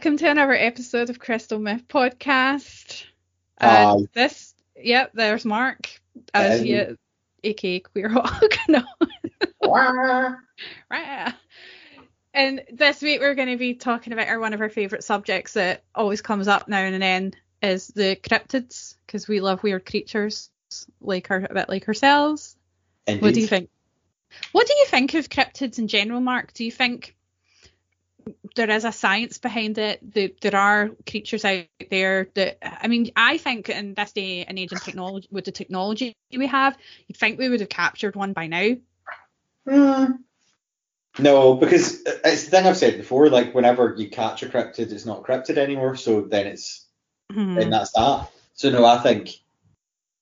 welcome to another episode of Crystal Myth Podcast. Uh, Hi. And this, yep, there's Mark, as Hey. you, aka Queer Hawk. no. Wah. Right. And this week we're going to be talking about our one of our favourite subjects that always comes up now and then is the cryptids because we love weird creatures like our, a bit like ourselves. Indeed. What do you think? What do you think of cryptids in general, Mark? Do you think there is a science behind it? That there are creatures out there that I mean, I think in this day and age in technology, with the technology we have, you'd think we would have captured one by now. Hmm. No, because it's the thing I've said before. Like whenever you catch a cryptid, it's not a cryptid anymore. So then it's Hmm. then that's that. So no, I think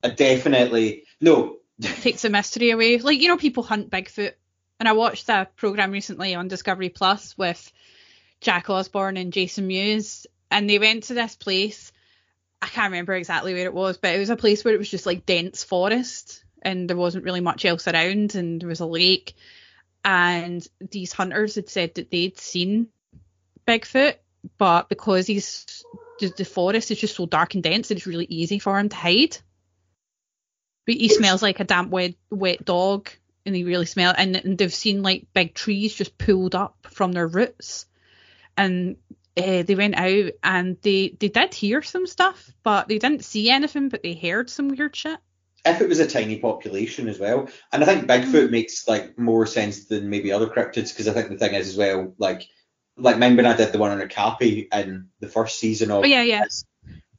I definitely no. Takes the mystery away. Like you know, people hunt Bigfoot, and I watched a program recently on Discovery Plus with Jack Osbourne and Jason Mewes, and they went to this place. I can't remember exactly where it was, but it was a place where it was just like dense forest and there wasn't really much else around and there was a lake. And these hunters had said that they'd seen Bigfoot, but because he's the, forest is just so dark and dense, it's really easy for him to hide. But he smells like a damp wet wet dog and he really smell and, and they've seen like big trees just pulled up from their roots and uh, they went out and they they did hear some stuff but they didn't see anything but they heard some weird shit. If it was a tiny population as well, and I think Bigfoot makes like more sense than maybe other cryptids because I think the thing is as well, like like remember when I did the one on Okapi in the first season of oh yeah yeah.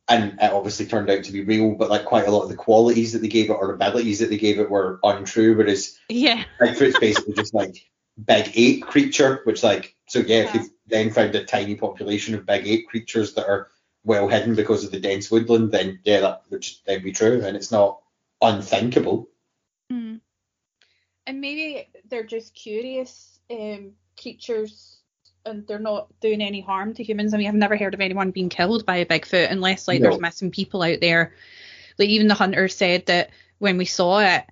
and it obviously turned out to be real, but like quite a lot of the qualities that they gave it or abilities that they gave it were untrue, whereas yeah. Bigfoot's basically just like big ape creature, which like so yeah, if you've then found a tiny population of big ape creatures that are well hidden because of the dense woodland, then yeah, that would just then be true, and it's not unthinkable. Hmm. and maybe they're just curious um creatures and they're not doing any harm to humans. I mean, I've never heard of anyone being killed by a Bigfoot unless like No. there's missing people out there. Like even the hunters said that when we saw it,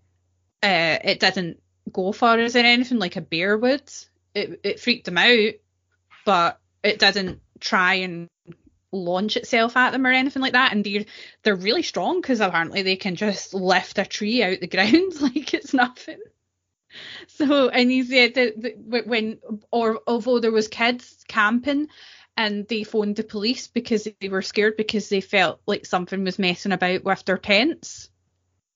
uh, it didn't go us or anything like a bear would. It it freaked them out, but it didn't try and launch itself at them or anything like that. And they're they're really strong because apparently they can just lift a tree out of the ground like it's nothing. So and he said that, when or although there was kids camping and they phoned the police because they were scared because they felt like something was messing about with their tents,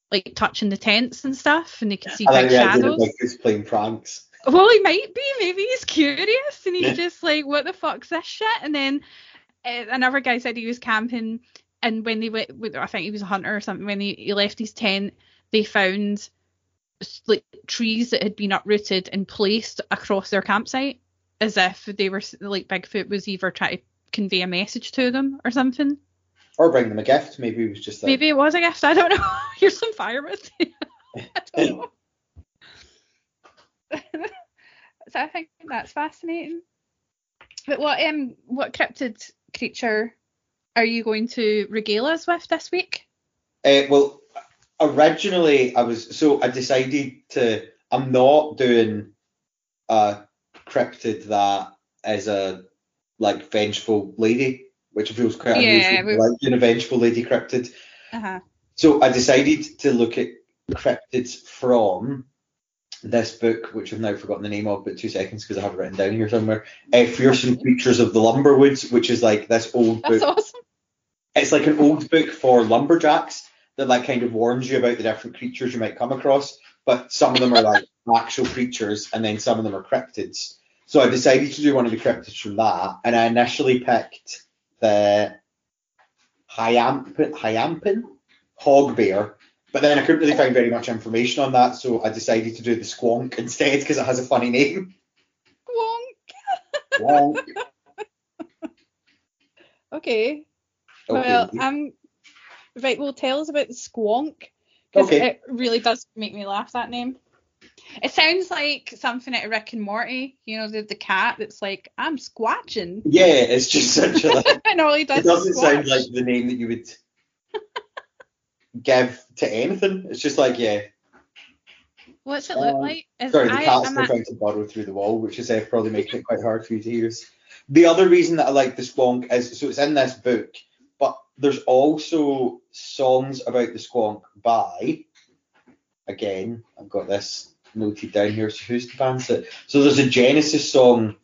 like touching the tents and stuff, and they could see I oh, like big the idea shadows. that Bigfoot's playing pranks. Well, he might be. Maybe he's curious and he's Yeah. just like, what the fuck's this shit? And then uh, another guy said he was camping, and when they went, with- I think he was a hunter or something, when he, he left his tent, they found like trees that had been uprooted and placed across their campsite as if they were like Bigfoot was either trying to convey a message to them or something. Or bring them a gift. Maybe it was just like Maybe it was a gift. I don't know. Here's some firewood. I don't know. So I think that's fascinating. But what um what cryptid creature are you going to regale us with this week? Uh, well, originally I was so I decided to. I'm not doing a cryptid that is a like vengeful lady, which feels quite Yeah, unusual. Like doing a vengeful lady cryptid. Uh-huh. So I decided to look at cryptids from this book, which I've now forgotten the name of, but two seconds because I have it written down here somewhere. Uh, Fearsome Creatures of the Lumberwoods, which is like this old That's book awesome. it's like an old book for lumberjacks that like kind of warns you about the different creatures you might come across, but some of them are like actual creatures and then some of them are cryptids. So I decided to do one of the cryptids from that, and I initially picked the Hyampom, Hyampom hog bear, but then I couldn't really find very much information on that, so I decided to do the squonk instead because it has a funny name. Wonk. Squonk. Okay. Okay. Well, um right, well tell us about the squonk. Because Okay. it really does make me laugh that name. It sounds like something out of Rick and Morty, you know, the, the cat that's like, I'm squatching. yeah, it's just such a like, he does it doesn't sound like the name that you would give to anything. It's just like, yeah. What's it look Um, like? Is Sorry, the I, cat's still trying to burrow through the wall, which is uh, probably making it quite hard for you to use. The other reason that I like the squonk is so it's in this book, but there's also songs about the squonk by again, I've got this noted down here. So who's the band that so there's a Genesis song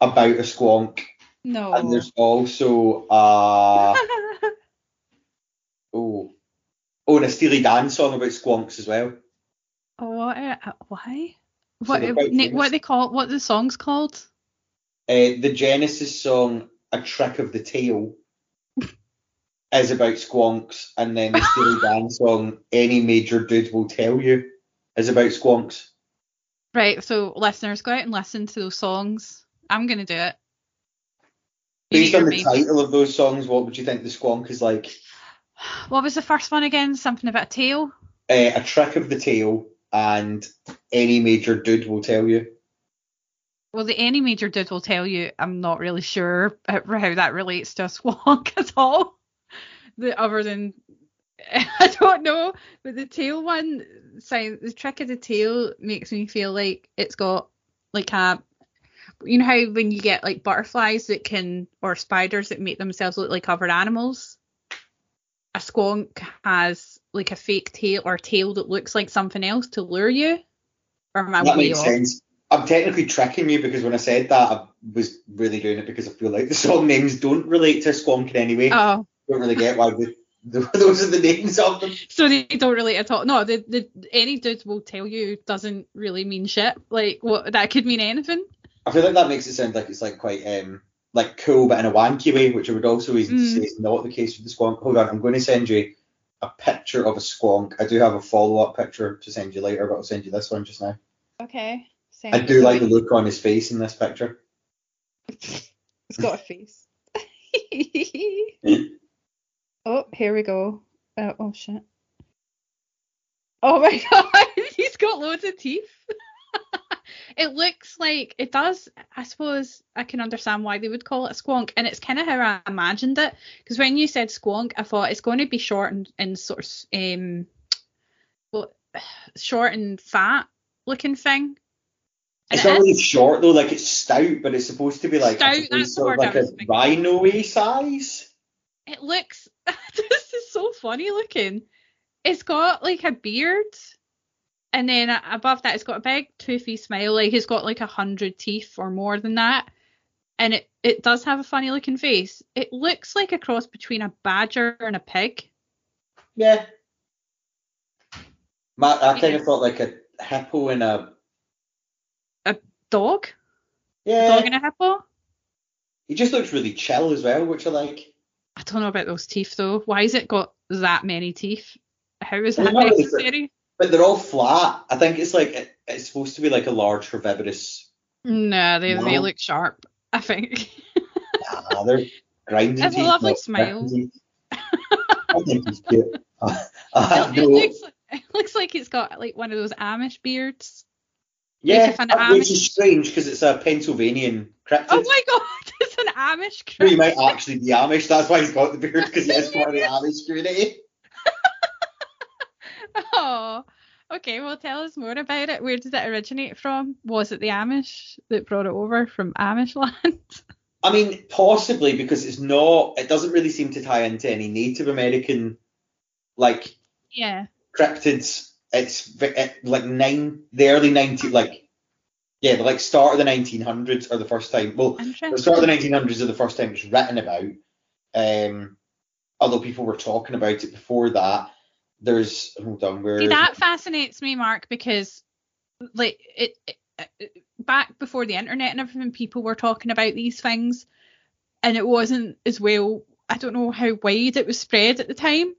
about a squonk. No. And there's also oh oh and a Steely Dan song about squonks as well. oh, what? Uh, why? So What? na- famous. what they call? What the song's called? Uh, the Genesis song "A Trick of the Tail" is about squonks, and then the Steely Dan song "Any Major Dude Will Tell You" is about squonks. Right. So listeners, go out and listen to those songs. I'm gonna do it. Based on the title of those songs, what would you think the squonk is like? What was the first one again? Something about a tail. Uh, "A Trick of the Tail" and "Any Major Dude Will Tell You." Well, the any major dude will tell you. I'm not really sure how that relates to a squonk at all. The other than I don't know, but the tail one, sound the trick of the tail makes me feel like it's got like a, you know how when you get like butterflies that can or spiders that make themselves look like other animals. A squonk has like a fake tail or tail that looks like something else to lure you. Or am I that makes off? sense. I'm technically tricking you because when I said that, I was really doing it because I feel like the song names don't relate to a squonk in any way. Oh, don't really get why the, the, those are the names of them. So they don't relate at all. No, the, the any dude will tell you doesn't really mean shit. Like what that could mean anything. I feel like that makes it sound like it's like quite um like cool but in a wanky way, which I would also easily Mm. say is not the case with the squonk. Hold on, I'm going to send you a picture of a squonk. I do have a follow up picture to send you later, but I'll send you this one just now. Okay. I do like the look on his face in this picture. It's got a face. oh, here we go. Uh, oh shit. Oh my god, he's got loads of teeth. It looks like it does. I suppose I can understand why they would call it a squonk, and it's kind of how I imagined it. Because when you said squonk, I thought it's going to be short and, and sort of um, well, short and fat looking thing. And It's it not really short though, like it's stout, but it's supposed to be like Stout, that's sort of like a rhino size. It looks. this is so funny looking. It's got like a beard, and then above that, it's got a big toothy smile. Like it's got like a hundred teeth or more than that, and it it does have a funny looking face. It looks like a cross between a badger and a pig. Yeah. Matt, I kind of thought like a hippo and a A Dog, yeah. dog and a hippo. He just looks really chill as well, which I like. I don't know about those teeth though. Why has it got that many teeth? How is Well, that not necessary? But they're all flat. I think it's like it, it's supposed to be like a large herbivorous. No, they they look sharp. I think. Ah, they're grinding Has a lovely not smile. I think he's cute. It, it looks it looks like it's got like one of those Amish beards. yeah, an uh, which Amish- is strange because it's a Pennsylvanian cryptid. Oh my god, it's an Amish So he might actually be Amish. That's why he's got the beard because he is part of the Amish community. Oh, okay. Well, tell us more about it. Where did it originate from? Was it the Amish that brought it over from Amish land? I mean, possibly because it's not. It doesn't really seem to tie into any Native American like yeah. cryptids. It's it, like nine, the early 90, like yeah, the like start of the 1900s are the first time. Well, the start of the 1900s are the first time it's written about. Um, although people were talking about it before that. There's hold on, where See, that fascinates me, Mark, because like it, it, it back before the internet and everything, people were talking about these things, and it wasn't as well. I don't know how wide it was spread at the time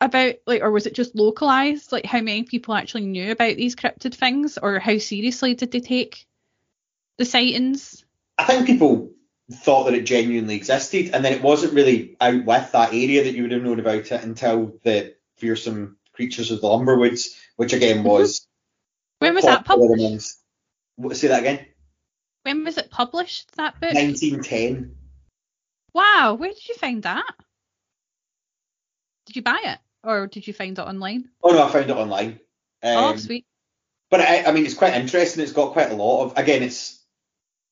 about like, or was it just localized? Like, how many people actually knew about these cryptid things, or how seriously did they take the sightings? I think people thought that it genuinely existed, and then it wasn't really out with that area that you would have known about it until the fearsome creatures of the Lumberwoods, which again was When was that published? amongst. What, say that again. When was it published? That book? 1910. Wow, where did you find that? Did you buy it, or did you find it online? Oh no, I found it online. Um, oh, sweet. But I, I mean, it's quite interesting. It's got quite a lot of. Again, it's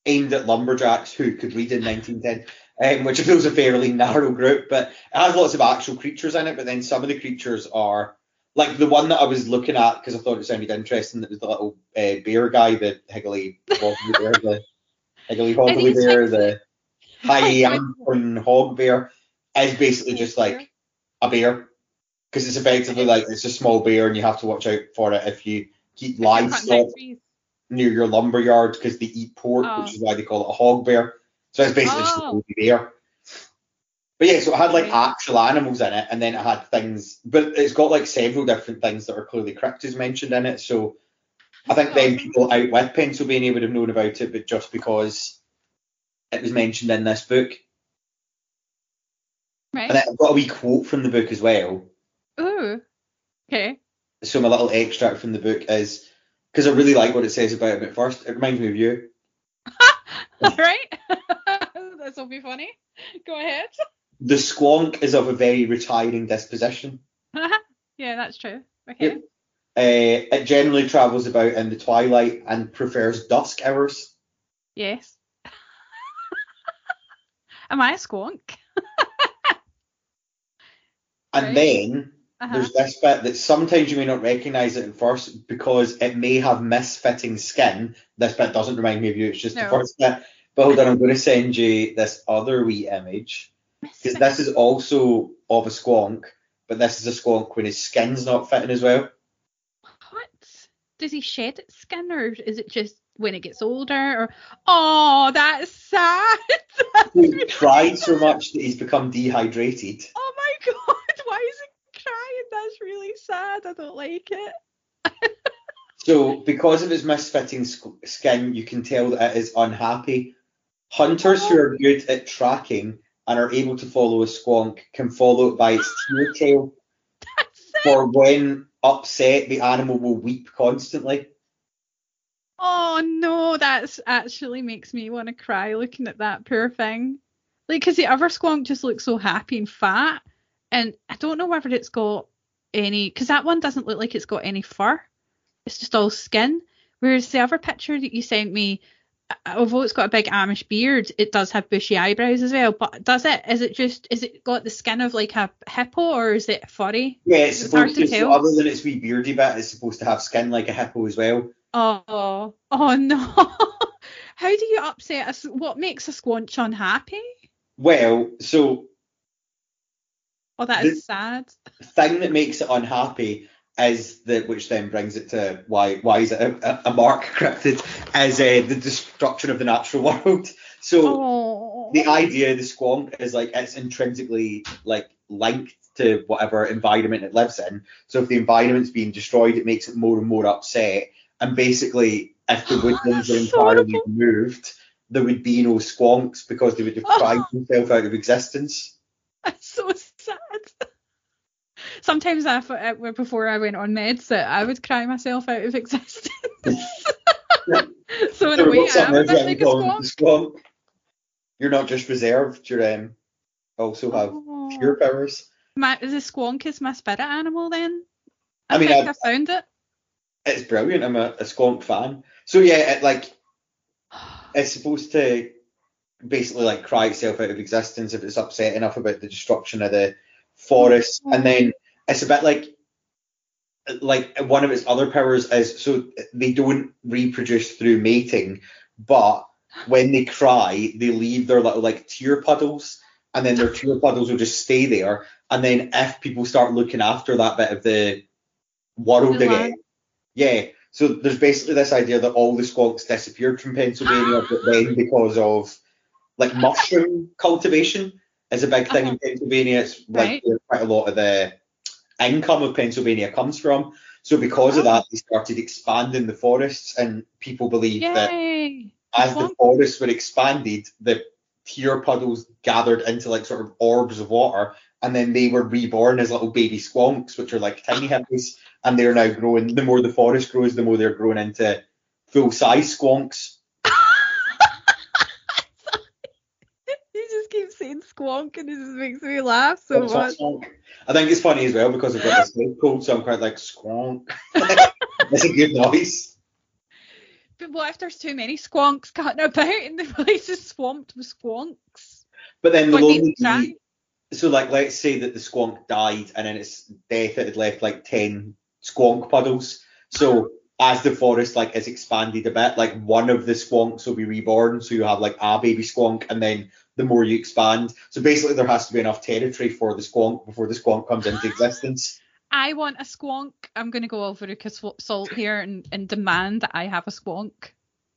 aimed at lumberjacks who could read in 1910. Um, which feels a fairly narrow group, but it has lots of actual creatures in it. But then some of the creatures are like the one that I was looking at because I thought it sounded interesting. That was the little uh, bear guy, the Higgly Woggly bear, the Higgly Hoggly bear, the Hyanthorn hog bear, is basically just like a bear because it's effectively like it's a small bear and you have to watch out for it if you keep livestock near your lumber yard because they eat pork, oh. which is why they call it a hog bear. So it's basically oh. just bear. But yeah, so it had like actual animals in it, and then it had things, but it's got like several different things that are clearly cryptids mentioned in it. So I think oh, then people out with Pennsylvania would have known about it, but just because it was mentioned in this book. Right. And I've got a wee quote from the book as well. Ooh. Okay. So my little extract from the book is because I really like what it says about it. But first, it reminds me of you. All right. this will be funny. Go ahead. The squonk is of a very retiring disposition. yeah, that's true. Okay. Yep. Uh, it generally travels about in the twilight and prefers dusk hours. Yes. Am I a squonk? and right. then uh-huh. there's this bit that sometimes you may not recognise it at first because it may have misfitting skin. This bit doesn't remind me of you, it's just no. the first bit. But hold on, I'm going to send you this other wee image because this is also of a squonk, but this is a squonk when his skin's not fitting as well. What? Does he shed its skin, or is it just when it gets older? Or oh, that's sad. he cried so much that he's become dehydrated. Oh my god, why is he crying? That's really sad. I don't like it. so, because of his misfitting skin, you can tell that it is unhappy. Hunters oh. who are good at tracking and are able to follow a squonk can follow it by its tear tail. For when upset, the animal will weep constantly. Oh no, that's actually makes me want to cry looking at that poor thing. Like, because the other squonk just looks so happy and fat, and I don't know whether it's got any, because that one doesn't look like it's got any fur. It's just all skin. Whereas the other picture that you sent me although it's got a big Amish beard, it does have bushy eyebrows as well. But does it? Is it just? Is it got the skin of like a hippo, or is it furry? Yeah, it's, it's supposed to. to other than its wee beardy bit, it's supposed to have skin like a hippo as well. Oh, oh no! How do you upset us? What makes a squanch unhappy? Well, so. Oh, that is sad. Thing that makes it unhappy is the which then brings it to why why is it a, a mark cryptid as uh, the destruction of the natural world. So oh. the idea of the squonk is like it's intrinsically like linked to whatever environment it lives in. So if the environment's being destroyed, it makes it more and more upset. And basically, if the woodlands were entirely removed, there would be no squonks because they would have cried themselves out of existence. That's so sad sometimes I uh, before I went on meds that I would cry myself out of existence. so in a way, I am a bit like a squonk. You're not just reserved. You um, also have oh. pure powers. My, a squonk is my spirit animal then. I, I mean, I, I, found it. It's brilliant. I'm a, a squonk fan. So yeah, it, like it's supposed to basically like cry itself out of existence if it's upset enough about the destruction of the forest, oh. and then it's a bit like like one of its other powers is so they don't reproduce through mating, but when they cry, they leave their little like tear puddles, and then their tear puddles will just stay there. And then if people start looking after that bit of the world again, yeah. So there's basically this idea that all the squonks disappeared from Pennsylvania, but then because of like mushroom cultivation is a big thing uh-huh. in Pennsylvania. It's like right. quite a lot of the income of Pennsylvania comes from. So because of that, they started expanding the forests, and people believe Yay. that as the forests were expanded, the tear puddles gathered into like sort of orbs of water, and then they were reborn as little baby squonks, which are like tiny hippies, and they're now growing. The more the forest grows, the more they're growing into full size squonks. saying squonk and it just makes me laugh so much. I think it's funny as well because I've got this name code, so I'm quite like squonk. That's a good noise. But what if there's too many squonks cutting about and the place is swamped with squonks? But then What there'll do you only try? be so like let's say that the squonk died and in its death it had left like ten squonk puddles. So as the forest like is expanded a bit, like one of the squonks will be reborn, so you have like a baby squonk, and then the more you expand, so basically there has to be enough territory for the squonk before the squonk comes into existence. I want a squonk. I'm going to go over to Salt here and, and demand that I have a squonk.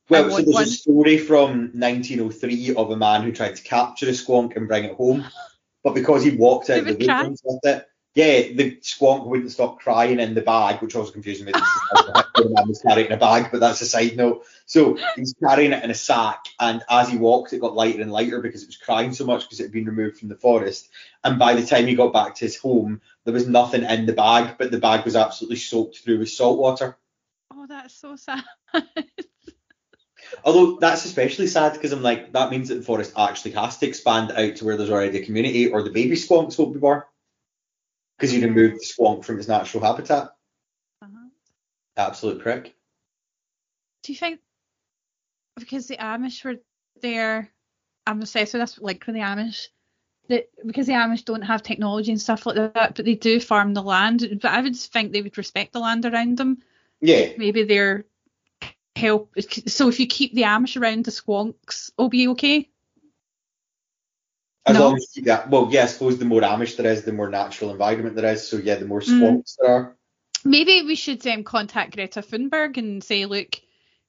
Well, so there's one. a story from 1903 of a man who tried to capture a squonk and bring it home, but because he walked out of the woodlands with it, yeah, the squonk wouldn't stop crying in the bag, which also confused me. the man was carrying a bag, but that's a side note. So he's carrying it in a sack, and as he walked, it got lighter and lighter because it was crying so much because it had been removed from the forest. And by the time he got back to his home, there was nothing in the bag, but the bag was absolutely soaked through with salt water. Oh, that's so sad. Although that's especially sad because I'm like, that means that the forest actually has to expand out to where there's already a community, or the baby squonks won't be born. Because you removed the squonk from its natural habitat. Uh-huh. Absolute prick. Do you think because the Amish were there, I'm obsessed with this, like for the Amish, that because the Amish don't have technology and stuff like that, but they do farm the land. But I would think they would respect the land around them. Yeah, Maybe they're help. So if you keep the Amish around, the squonks it'll be okay. As No. long as you get, well, yeah, I suppose the more Amish there is, the more natural environment there is. So yeah, the more Mm. squonks there are. Maybe we should um, contact Greta Thunberg and say, look,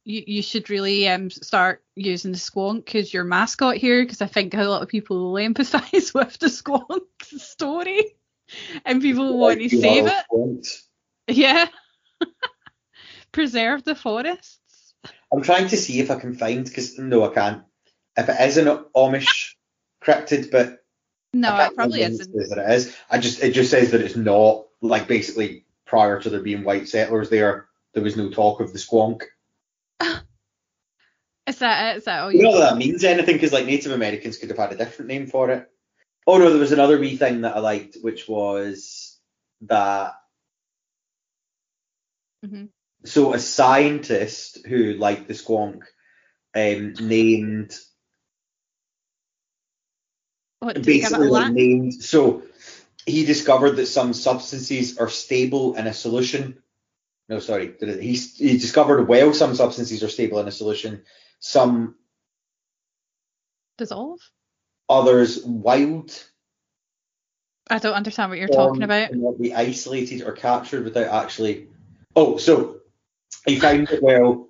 you, you should really um, start using the squonk as your mascot here, because I think a lot of people will empathise with the squonk story and people will want to save it. squonks. Yeah. Preserve the forests. I'm trying to see if I can find, because no, I can't. If it is an Amish but No, I it probably isn't. It that it is. I just it just says that it's not like basically prior to there being white settlers there, there was no talk of the squonk. Is that it? Is that all You you know that that means anything because like Native Americans could have had a different name for it. Oh no, there was another wee thing that I liked, which was that Mhm. so a scientist who liked the squonk um, named What, did you give it a basically like named so he discovered that some substances are stable in a solution no sorry he, he discovered well some substances are stable in a solution some Dissolve? others wild I don't understand what you're talking about. cannot be isolated or captured without actually oh so he found that well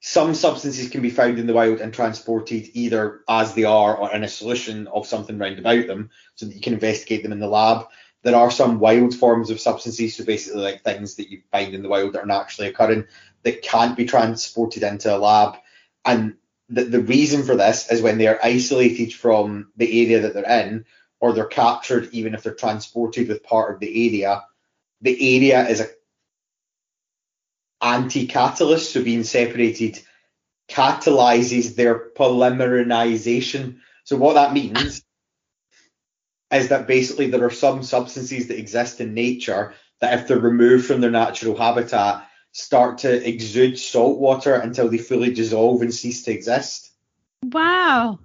some substances can be found in the wild and transported either as they are or in a solution of something round about them so that you can investigate them in the lab. There are some wild forms of substances, so basically like things that you find in the wild that are naturally occurring that can't be transported into a lab. And the, the reason for this is when they are isolated from the area that they're in, or they're captured even if they're transported with part of the area, the area is a anti-catalyst, so being separated catalyzes their polymerization. So what that means is that basically there are some substances that exist in nature that if they're removed from their natural habitat start to exude salt water until they fully dissolve and cease to exist. Wow.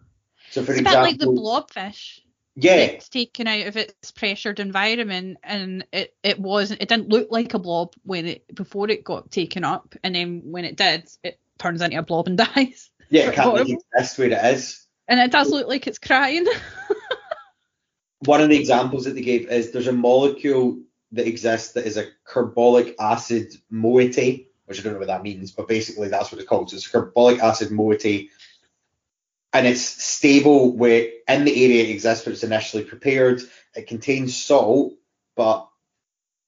So for It's example, like the blobfish. Yeah, It's taken out of its pressured environment and it, it wasn't it didn't look like a blob when it before it got taken up and then when it did it turns into a blob and dies. yeah, it can't really exist where it is. And it does look like it's crying. one of the examples that they gave is there's a molecule that exists that is a carbolic acid moiety, which I don't know what that means, but basically that's what it's called. So it's a carbolic acid moiety, and it's stable where in the area it exists where it's initially prepared. It contains salt, but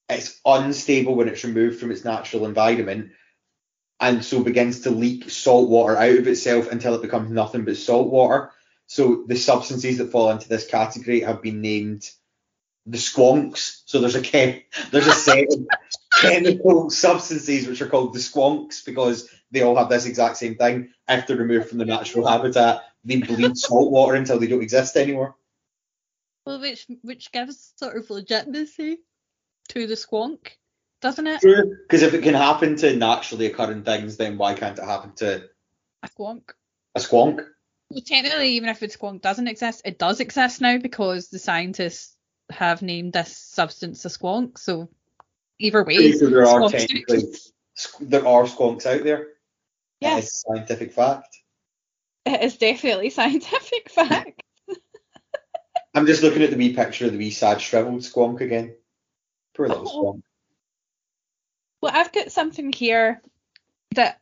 it's unstable when it's removed from its natural environment, and so begins to leak salt water out of itself until it becomes nothing but salt water. So the substances that fall into this category have been named the squonks. So there's a chem- there's a set of chemical substances which are called the squonks because they all have this exact same thing. If they're removed from their natural habitat, they bleed salt water until they don't exist anymore. well, which which gives sort of legitimacy to the squonk, doesn't it? True. Because if it can happen to naturally occurring things, then why can't it happen to A squonk. A squonk. Well, technically, even if a squonk doesn't exist, it does exist now because the scientists have named this substance a squonk. So either way, So there are technically there are squonks out there. A scientific fact. It is definitely scientific fact. I'm just looking at the wee picture of the wee sad shriveled squonk again. Poor little Oh. squonk. Well, I've got something here that,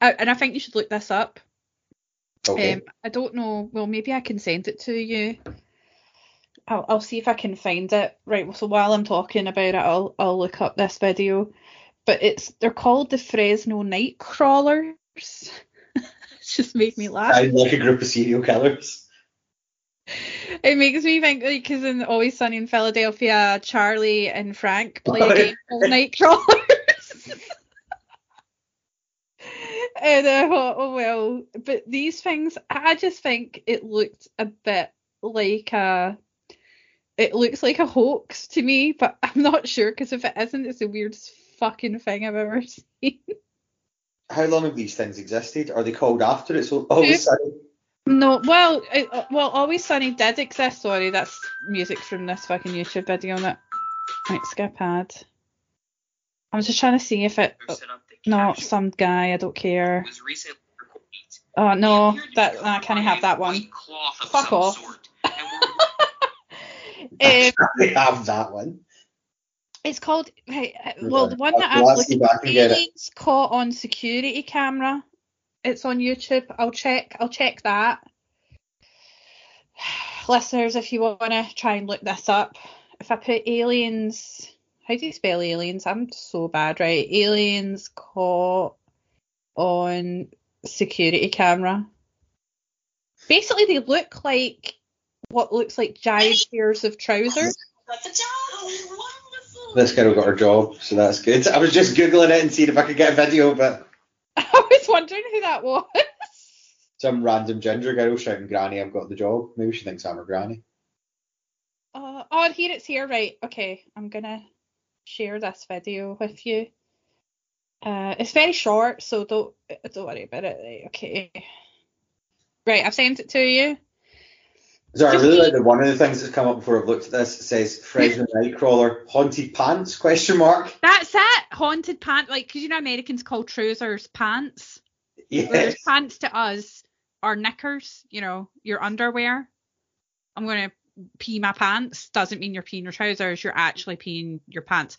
and I think you should look this up. Okay. Um, I don't know. Well, maybe I can send it to you. I'll, I'll see if I can find it. Right. So while I'm talking about it, I'll I'll look up this video. But it's they're called the Fresno Night Crawlers. just made me laugh. Sound like a group of serial killers. It makes me think like because in Always Sunny in Philadelphia, Charlie and Frank play a game called Night Crawlers. and I thought, oh well, but these things, I just think it looked a bit like a, it looks like a hoax to me, but I'm not sure because if it isn't, it's the weirdest fucking thing I've ever seen. How long have these things existed? Are they called after it? So all of a Two. No, well, it, uh, well, Always Sunny did exist. Sorry, that's music from this fucking YouTube video. That right, skip ad. I'm just trying to see if it. who set No, some guy. I don't care. was recently. Oh no, He appeared to that be I can't have that one. cloth of Fuck some off. sort, Um, they have that one. It's called. Right, uh, well, the one that I'm looking if I can get it. aliens caught on security camera. It's on YouTube. I'll check. I'll check that. Listeners, if you want to try and look this up, if I put aliens, how do you spell aliens? I'm so bad, right? Aliens caught on security camera. Basically, they look like what looks like giant pairs of trousers. got the job. This girl got her job, so that's good. I was just googling it and seeing if I could get a video, but I was wondering who that was. some random ginger girl shouting, "Granny, I've got the job." Maybe she thinks I'm her granny. Uh, oh, here it's here, right? Okay, I'm gonna share this video with you. Uh, it's very short, so don't don't worry about it. Right, okay. Right, I've sent it to you. So I really like that one of the things that's come up before I've looked at this. Says Fresno Nightcrawler haunted pants question mark. That's it. Haunted pants, like, 'cause you know Americans call trousers pants. Yes. Whereas pants to us are knickers. You know, your underwear. I'm gonna pee my pants doesn't mean you're peeing your trousers. You're actually peeing your pants.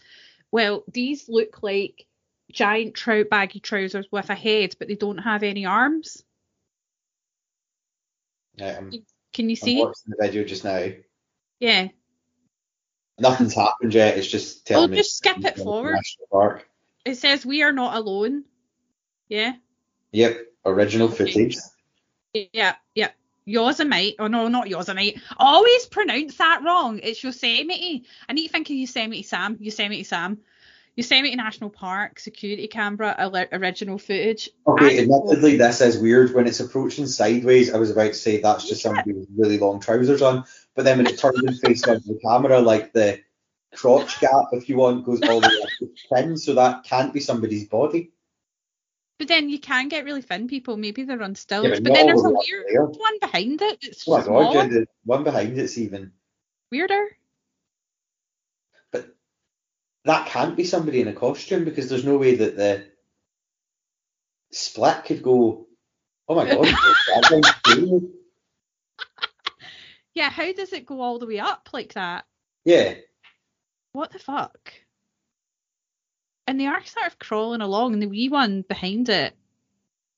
Well, these look like giant trout baggy trousers with a head, but they don't have any arms. Yeah, I'm, Can you see? I'm watching the video just now. Yeah. Nothing's happened yet. It's just Oh, telling me. just skip it forward. Park. It says we are not alone. Yeah. Yep, original footage. Yeah. Yeah. Yosemite. Oh no, not Yosemite. I always pronounce that wrong. It's Yosemite. I need to think of Yosemite Sam. Yosemite Sam. Yosemite National Park security camera original footage. Okay, I- admittedly, this is weird. When it's approaching sideways, I was about to say that's just somebody with really long trousers on. But then when it turns and faces the camera, like the crotch gap, if you want, goes all the way up to the chin, so that can't be somebody's body. But then you can get really thin people. Maybe they're on stilts. Yeah, but, but then there's a all the way weird there. one behind it. It's Oh my god, yeah, the one behind it's even. weirder. That can't be somebody in a costume because there's no way that the split could go. Oh my god, that sounds crazy. Yeah, how does it go all the way up like that? yeah. What the fuck? And they are sort of crawling along, and the wee one behind it.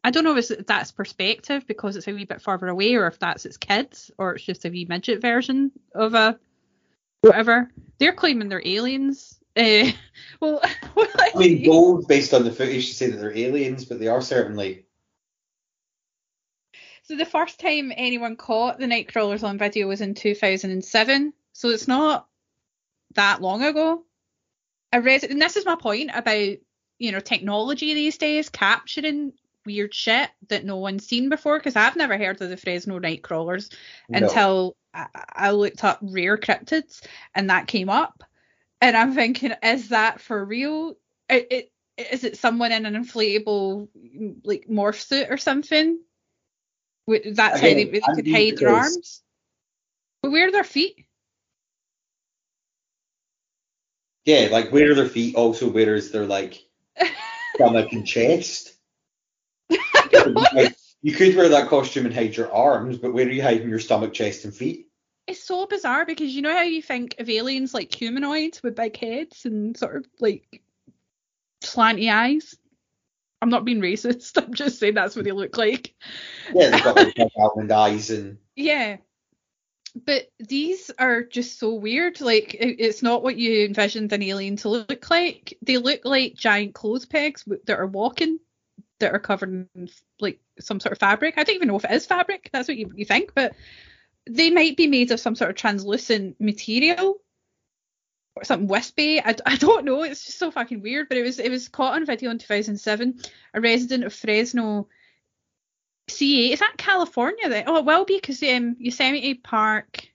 I don't know if that's perspective because it's a wee bit further away, or if that's its kids, or it's just a wee midget version of a whatever. They're claiming they're aliens. Uh, well, well, I mean, gold based on the footage to say that they're aliens, but they are certainly. So the first time anyone caught the night crawlers on video was in 2007. So it's not that long ago. I read, and this is my point about you know technology these days capturing weird shit that no one's seen before. Because I've never heard of the Fresno night crawlers No. until I, I looked up rare cryptids, and that came up, and I'm thinking, is that for real? It, it is it someone in an inflatable like morph suit or something? That's how they, they could hide their arms. But where are their feet? Yeah, like where are their feet? Also, where is their like stomach and chest? Like, you could wear that costume and hide your arms, but where are you hiding your stomach, chest, and feet? It's so bizarre because you know how you think of aliens like humanoids with big heads and sort of like slanty eyes? I'm not being racist. I'm just saying that's what they look like. Yeah, they've got like almond eyes and Yeah. But these are just so weird. Like, it- it's not what you envisioned an alien to look like. They look like giant clothes pegs that are walking, that are covered in like some sort of fabric. I don't even know if it is fabric. That's what you, you think, but they might be made of some sort of translucent material or something wispy. I, I don't know. It's just so fucking weird. But it was it was caught on video in 2007. A resident of Fresno CA. Is that California then? Oh, it will be because um, Yosemite Park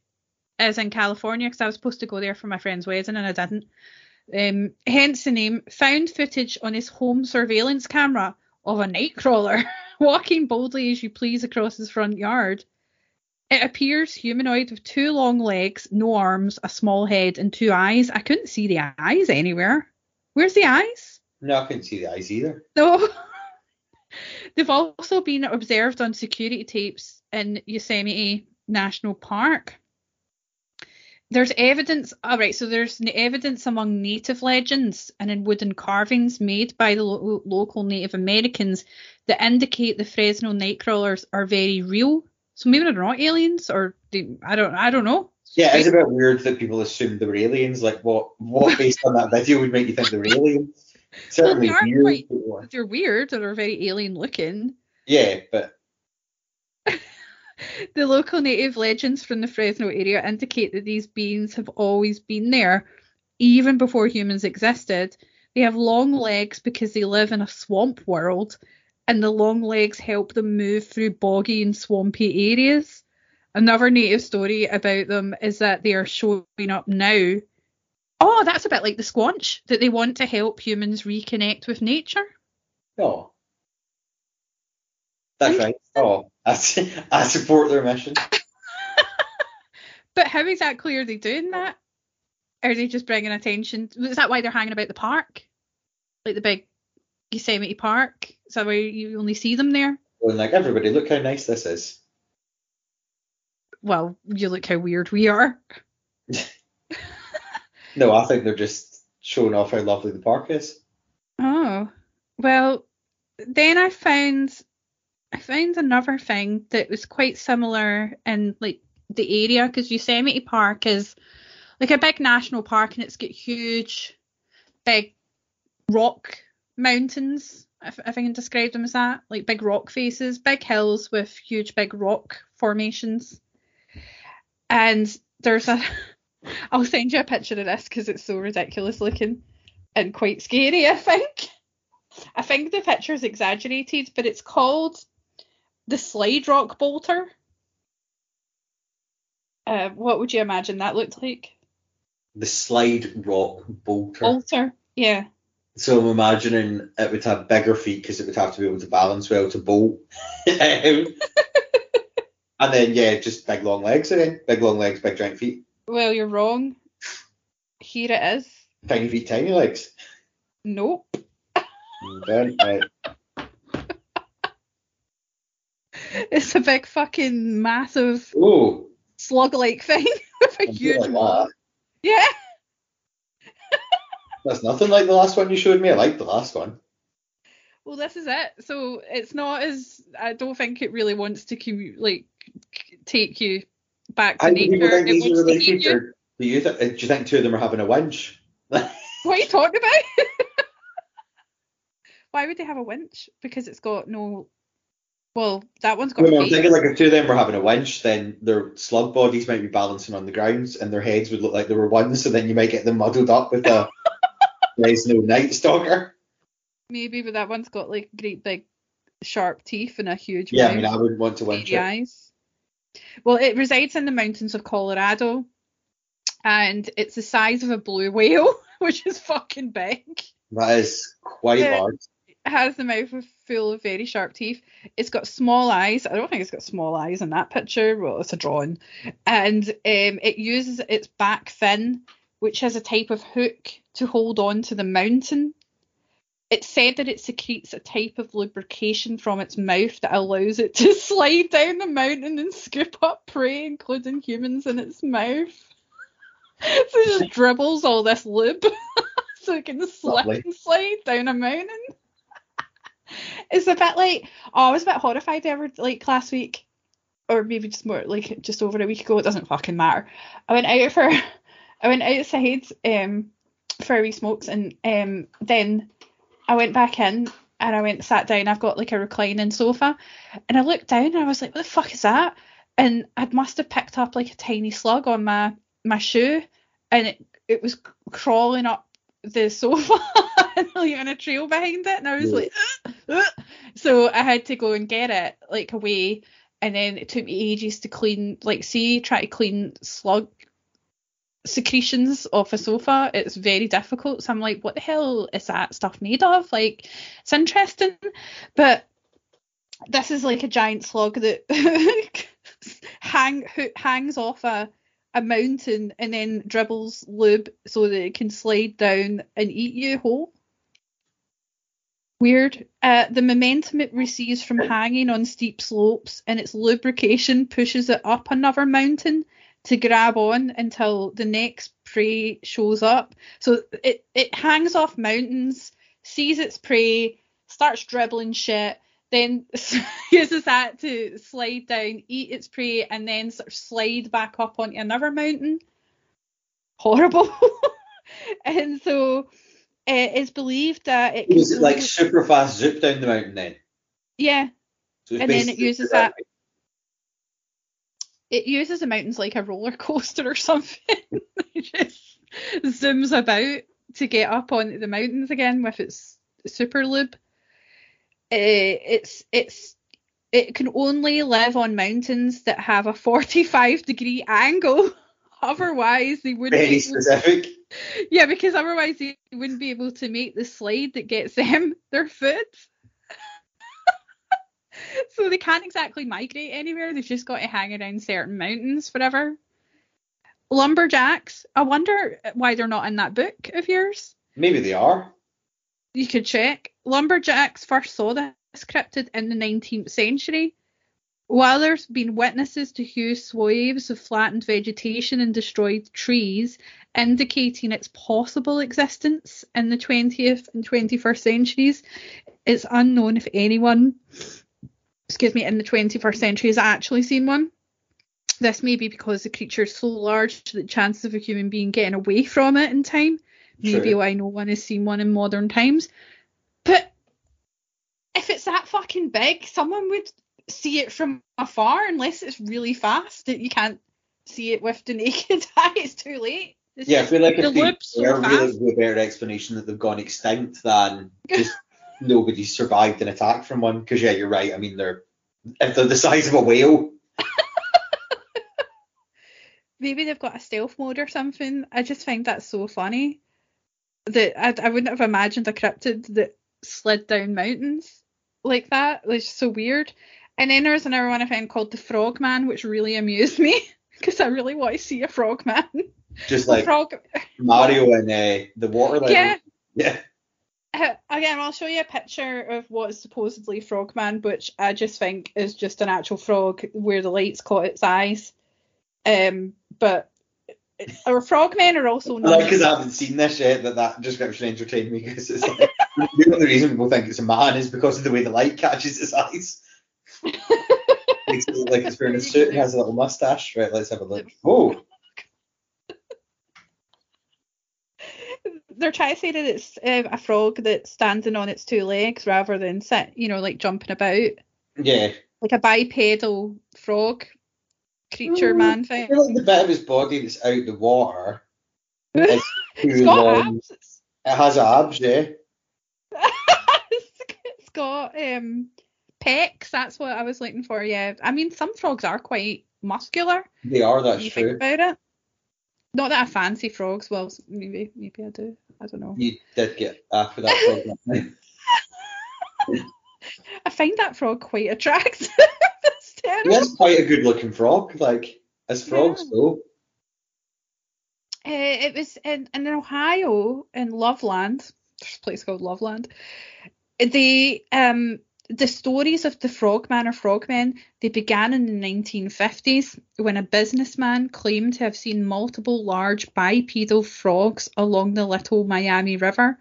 is in California because I was supposed to go there for my friend's wedding and I didn't. Um, hence the name. Found footage on his home surveillance camera of a nightcrawler walking boldly as you please across his front yard. It appears humanoid with two long legs, no arms, a small head, and two eyes. I couldn't see the eyes anywhere. Where's the eyes? no, I couldn't see the eyes either. No. They've also been observed on security tapes in Yosemite National Park. There's evidence, all right, so there's evidence among native legends and in wooden carvings made by the lo- local Native Americans that indicate the Fresno nightcrawlers are very real. So maybe they're not aliens, or they, I don't, I don't know. Yeah, it's a bit weird that people assumed they were aliens. Like, what, what based on that video would make you think they were aliens? Certainly are weird. quite- They're weird, or they're very alien looking. Yeah, but The local native legends from the Fresno area indicate that these beings have always been there, even before humans existed. They have long legs because they live in a swamp world, and the long legs help them move through boggy and swampy areas. Another native story about them is that they are showing up now. Oh, that's a bit like the Squanch, that they want to help humans reconnect with nature. no. That's right. Oh, I, I support their mission. But how exactly are they doing that? Are they just bringing attention? Is that why they're hanging about the park? Like the big Yosemite Park? Is that why you only see them there? Going like, everybody, look how nice this is. Well, you look how weird we are. No, I think they're just showing off how lovely the park is. Oh. Well, then I found I found another thing that was quite similar in like the area because Yosemite Park is like a big national park and it's got huge, big rock mountains. If, if I can describe them as that, like big rock faces, big hills with huge big rock formations. And there's a, I'll send you a picture of this because it's so ridiculous looking and quite scary. I think. I think the picture is exaggerated, but it's called the Slide Rock Bolter. Uh, what would you imagine that looked like? The slide rock bolter. Bolter. Yeah. So I'm imagining it would have bigger feet because it would have to be able to balance well to bolt. And then yeah, just big long legs again. Big long legs, big giant feet. Well, you're wrong. Here it is. Tiny feet, tiny legs. Nope. Then, right. It's a big fucking massive Oh, slug-like thing with a I huge like. Yeah. That's nothing like the last one you showed me. I like the last one. Well, this is it. So it's not as I don't think it really wants to like take you back to people nature. think It wants to you. Do you th- do you think two of them are having a winch? What are you talking about? Why would they have a winch? Because it's got no. Well, that one's got. Well, I'm thinking like if two of them were having a winch, then their slug bodies might be balancing on the ground, and their heads would look like they were one. So then you might get them muddled up with a Fresno Night Stalker. Maybe, but that one's got like great big sharp teeth and a huge Yeah, I mouth. mean, I would want to it. eyes. Well, it resides in the mountains of Colorado, and it's the size of a blue whale, which is fucking big. That is quite Yeah. large. It has the mouth full of very sharp teeth. It's got small eyes. I don't think it's got small eyes in that picture. Well, it's a drawing. And um, it uses its back fin, which has a type of hook to hold on to the mountain. It's said that it secretes a type of lubrication from its mouth that allows it to slide down the mountain and scoop up prey, including humans, in its mouth. so it just dribbles all this lube so it can slip Lovely. and slide down a mountain. It's a bit like oh, I was a bit horrified ever like last week, or maybe just more like just over a week ago. It doesn't fucking matter. I went out for I went outside um for a wee smokes and um then I went back in and I went sat down. I've got like a reclining sofa and I looked down and I was like, what the fuck is that? And I must have picked up like a tiny slug on my my shoe and it it was crawling up the sofa and leaving a trail behind it and I was Yeah. like "Ugh, ugh." so I had to go and get it like away and then it took me ages to clean like see try to clean slug secretions off a sofa it's very difficult so I'm like what the hell is that stuff made of like it's interesting but this is like a giant slug that hang hangs off a a mountain and then dribbles lube so that it can slide down and eat you whole. Weird. Uh, the momentum it receives from hanging on steep slopes and its lubrication pushes it up another mountain to grab on until the next prey shows up. So it, it hangs off mountains, sees its prey, starts dribbling shit, then uses that to slide down, eat its prey, and then sort of slide back up onto another mountain. Horrible. and so uh, it's believed that it Was it like super fast zoop down the mountain then? yeah, So And then it uses that- it uses the mountains like a roller coaster or something. it just zooms about to get up onto the mountains again with its super lube. Uh, it's it's it can only live on mountains that have a 45 degree angle. Otherwise, they wouldn't. Very be able to- specific. yeah, because otherwise they wouldn't be able to make the slide that gets them their food. so they can't exactly migrate anywhere. They've just got to hang around certain mountains forever. Lumberjacks. I wonder why they're not in that book of yours. Maybe they are. You could check. Lumberjacks first saw this cryptid in the 19th century. While there's been witnesses to huge swathes of flattened vegetation and destroyed trees, indicating its possible existence in the 20th and 21st centuries, it's unknown if anyone, excuse me, in the 21st century has actually seen one. This may be because the creature is so large that the chances of a human being getting away from it in time maybe True. why no one has seen one in modern times. But if it's that fucking big, someone would see it from afar unless it's really fast that you can't see it with the naked eye. It's too late. It's Yeah, I feel like the if they loop's so really a better explanation that they've gone extinct than just nobody's survived an attack from one. Because yeah, you're right. I mean, they're if they're the size of a whale. maybe they've got a stealth mode or something. I just find that so funny that I, I wouldn't have imagined a cryptid that slid down mountains like that. It's so weird. And then there's another one I found called the Frogman, which really amused me because I really want to see a frogman. Just like frog. Mario and uh, the water level. Yeah. Yeah. Again, I'll show you a picture of what is supposedly Frogman, which I just think is just an actual frog where the lights caught its eyes. Um, but our frogmen are also known. like because I haven't seen this yet that that description entertained me because it's like the only reason people think it's a man is because of the way the light catches his eyes. Makes it like it's wearing a suit and has a little mustache. Right, let's have a look. Oh, They're trying to say that it's um, a frog that's standing on its two legs rather than sit, you know, like jumping about, yeah. like a bipedal frog creature Mm. man I thing. feel like the bit of his body that's out the water It's got long. abs. It has abs, yeah. it's got um pecs. That's what I was looking for. Yeah, I mean some frogs are quite muscular. They are, that's you think true. about it. Not that I fancy frogs. Well, maybe maybe I do. I don't know. You did get after that program. I find that frog quite attractive. That's he terrible. is quite a good looking frog, like as frogs Yeah. go. Uh, it was in, in Ohio, in Loveland. There's a place called Loveland. The um the stories of the frogman or frogmen they began in the 1950s when a businessman claimed to have seen multiple large bipedal frogs along the Little Miami River.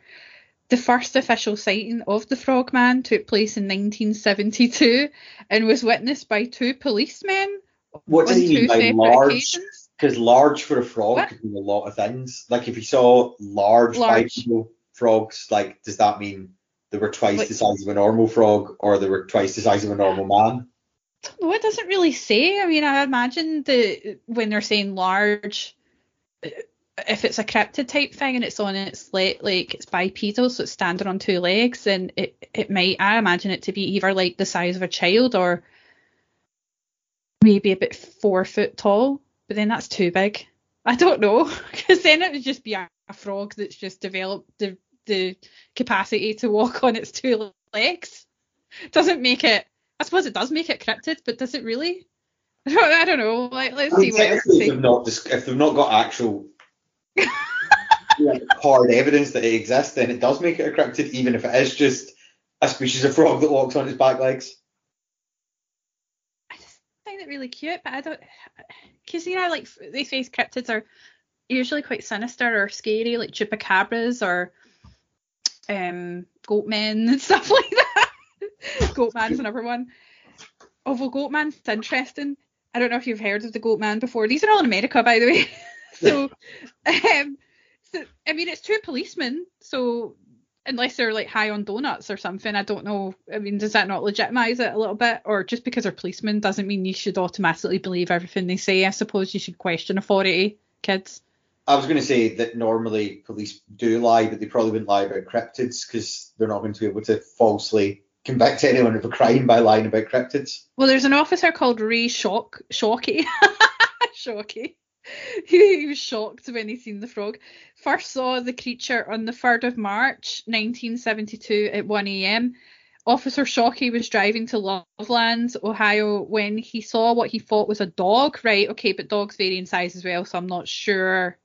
The first official sighting of the frogman took place in 1972 and was witnessed by two policemen What does he mean by large? Because large for a frog What? could mean a lot of things. Like if you saw large, Large. bipedal frogs, like does that mean they were twice the size of a normal frog, or they were twice the size of a normal man? No, it doesn't really say. I mean, I imagine the when they're saying large, uh, if it's a cryptid type thing and it's on its leg, like it's bipedal, so it's standing on two legs, then it it might. I imagine it to be either like the size of a child or maybe a bit four foot tall. But then that's too big. I don't know, because then it would just be a, a frog that's just developed the the capacity to walk on its two legs. Doesn't make it. I suppose it does make it cryptid, but does it really? I don't, I don't know. Like, let's I mean, see what if they- they've not if they've not got actual like, hard evidence that it exists, then it does make it a cryptid, even if it is just a species of frog that walks on its back legs. I just find it really cute, but I don't. Because you know, like they face cryptids are usually quite sinister or scary, like chupacabras or um goatmen and stuff like that. Goatman's another one. Although Goatman's interesting. I don't know if you've heard of the Goatman before. These are all in America, by the way. so, um, so I mean, it's two policemen. So unless they're like high on donuts or something, I don't know. I mean, does that not legitimize it a little bit? Or just because they're policemen doesn't mean you should automatically believe everything they say. I suppose you should question authority, kids. I was going to say that normally police do lie, but they probably wouldn't lie about cryptids because they're not going to be able to falsely convict anyone of a crime by lying about cryptids. Well, there's an officer called Ray Shock Shockey. Shockey. He, was shocked when he seen the frog. First saw the creature on the 3rd of March 1972 at 1 a.m. Officer Shockey was driving to Loveland, Ohio, when he saw what he thought was a dog. Right, okay, but dogs vary in size as well, so I'm not sure.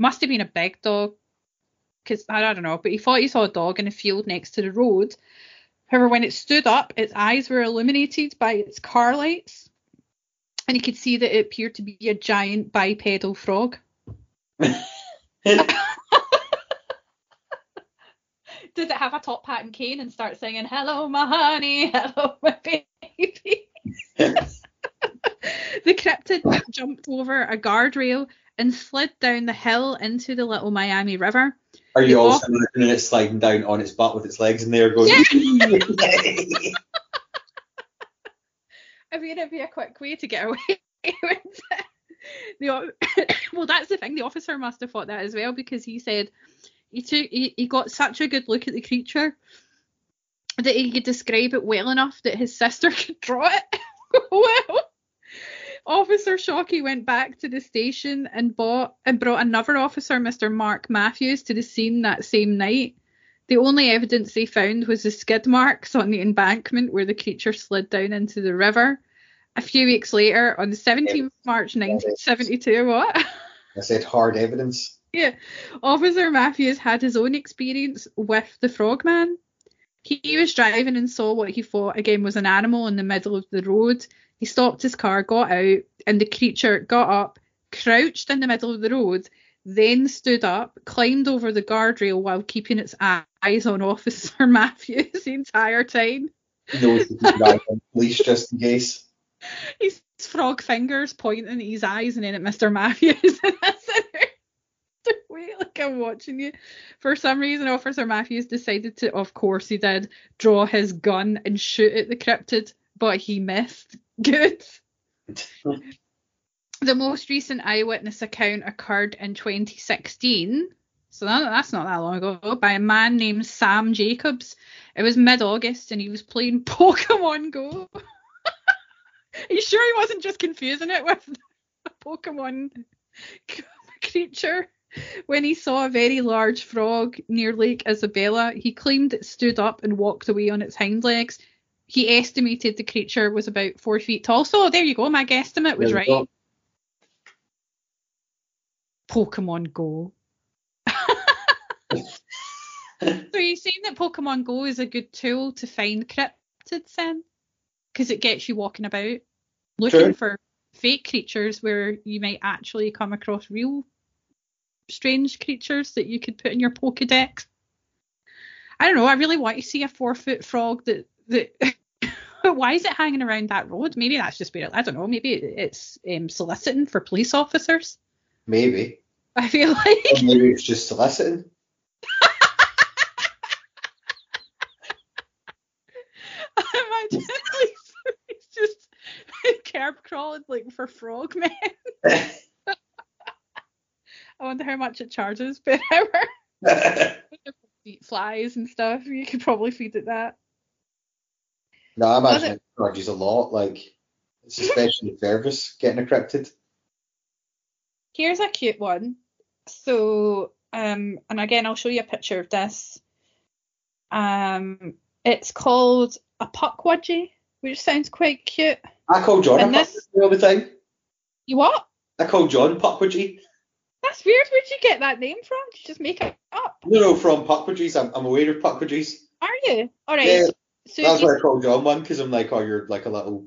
Must have been a big dog, because I, I don't know, but he thought he saw a dog in a field next to the road. However, when it stood up, its eyes were illuminated by its car lights, and he could see that it appeared to be a giant bipedal frog. Did it have a top hat and cane and start singing "Hello, my honey, hello, my baby"? the cryptid jumped over a guardrail and slid down the hill into the Little Miami River. Are you also off- imagining it sliding down on its butt with its legs in there going? Yeah. I mean, it'd be a quick way to get away with it. The, well, that's the thing. The officer must have thought that as well because he said he took he, he got such a good look at the creature that he could describe it well enough that his sister could draw it. well, Officer Shockey went back to the station and bought and brought another officer, Mr. Mark Matthews, to the scene that same night. The only evidence they found was the skid marks on the embankment where the creature slid down into the river. A few weeks later, on the 17th of March 1972, what? I said hard evidence. Yeah. Officer Matthews had his own experience with the frogman. He was driving and saw what he thought again was an animal in the middle of the road. He stopped his car, got out, and the creature got up, crouched in the middle of the road, then stood up, climbed over the guardrail while keeping its eyes on Officer Matthews the entire time. People that police just in case. His frog fingers pointing at his eyes and then at Mr. Matthews. Wait, like I'm watching you. For some reason, Officer Matthews decided to, of course he did, draw his gun and shoot at the cryptid, but he missed. Good. The most recent eyewitness account occurred in 2016, so that, that's not that long ago, by a man named Sam Jacobs. It was mid August and he was playing Pokemon Go. Are you sure he wasn't just confusing it with a Pokemon creature. When he saw a very large frog near Lake Isabella, he claimed it stood up and walked away on its hind legs. He estimated the creature was about four feet tall. So there you go, my guesstimate was right. go. Pokemon Go. So you're saying that Pokemon Go is a good tool to find cryptids then? Because it gets you walking about looking True. for fake creatures where you might actually come across real strange creatures that you could put in your Pokedex. I don't know, I really want to see a four foot frog that that why is it hanging around that road? Maybe that's just where I don't know, maybe it's um, soliciting for police officers. Maybe. I feel like Or maybe it's just soliciting. I imagine like, he's just curb crawling like for frog frogmen. I wonder how much it charges per hour. Eat flies and stuff. You could probably feed it that. No, I imagine it charges a lot. Like, it's a special service getting a cryptid. Here's a cute one. So, um, and again, I'll show you a picture of this. Um, it's called a puckwudgie, which sounds quite cute. I call John And a this- puckwudgie all the time. You what? I call John Puckwudgie. That's weird. Where'd you get that name from? Did you just make it up? No, no, from Puckwudgies. I'm, I'm aware of Puckwudgies. Are you? All right. Yeah, so That's why I call John one, because I'm like, oh, you're like a little.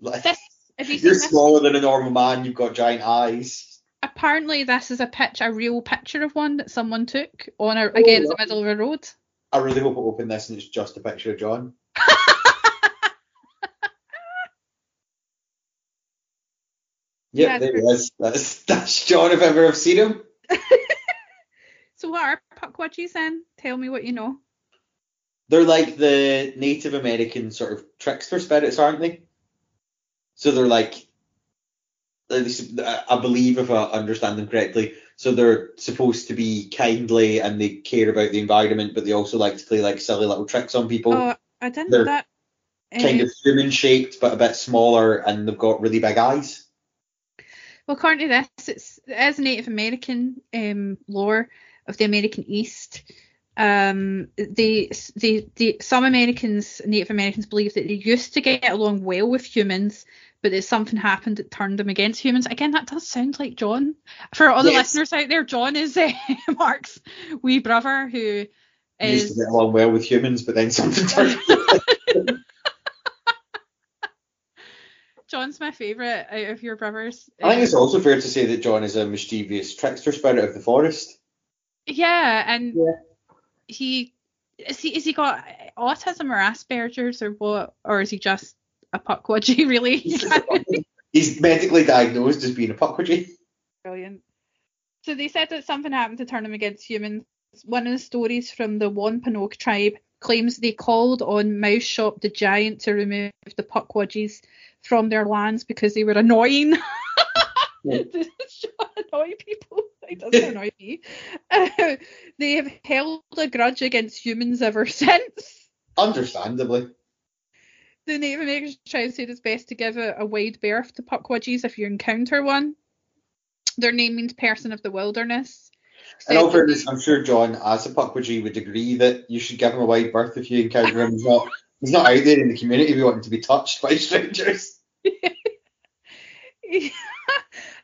Like, this, you you're this, smaller than a normal man. You've got giant eyes. apparently this is a pitch, a real picture of one that someone took on a oh, again in the middle of a road. I really hope I open this and it's just a picture of John. Yep, Yeah, there he is. That's, that's John if ever I ever have seen him. So what are puckwudgies then? Tell me what you know. They're like the Native American sort of trickster spirits, aren't they? So they're like, at least, I believe if I understand them correctly, so they're supposed to be kindly and they care about the environment, but they also like to play like silly little tricks on people. Oh, I didn't they're know that. kind Uh, of human shaped, but a bit smaller, and they've got really big eyes. Well, according to this, it's it is Native American um, lore of the American East. Um, they, they, they, some Americans, Native Americans, believe that they used to get along well with humans, but that something happened that turned them against humans. Again, that does sound like John. For all the Yes. listeners out there, John is uh, Mark's wee brother who They used to get along well with humans, but then something turned. John's my favourite out of your brothers. I think it's also fair to say that John is a mischievous trickster spirit of the forest. Yeah, and Yeah. He is he is he got autism or Asperger's or what, or is he just a puckwudgie? Really, He's medically diagnosed as being a puckwudgie. brilliant. So they said that something happened to turn him against humans. One of the stories from the Wampanoag tribe claims they called on Maushop the Giant to remove the puckwudgies from their lands because they were annoying. Yeah. Does annoy people? It doesn't annoy me. Uh, they have held a grudge against humans ever since. Understandably. The Native Americans try and said it's best to give a, a wide berth to puckwudgies if you encounter one. Their name means person of the wilderness. In all fairness, I'm sure John, as a puckwudgie, would agree that you should give him a wide berth if you encounter him. He's not, he's not out there in the community wanting to be touched by strangers.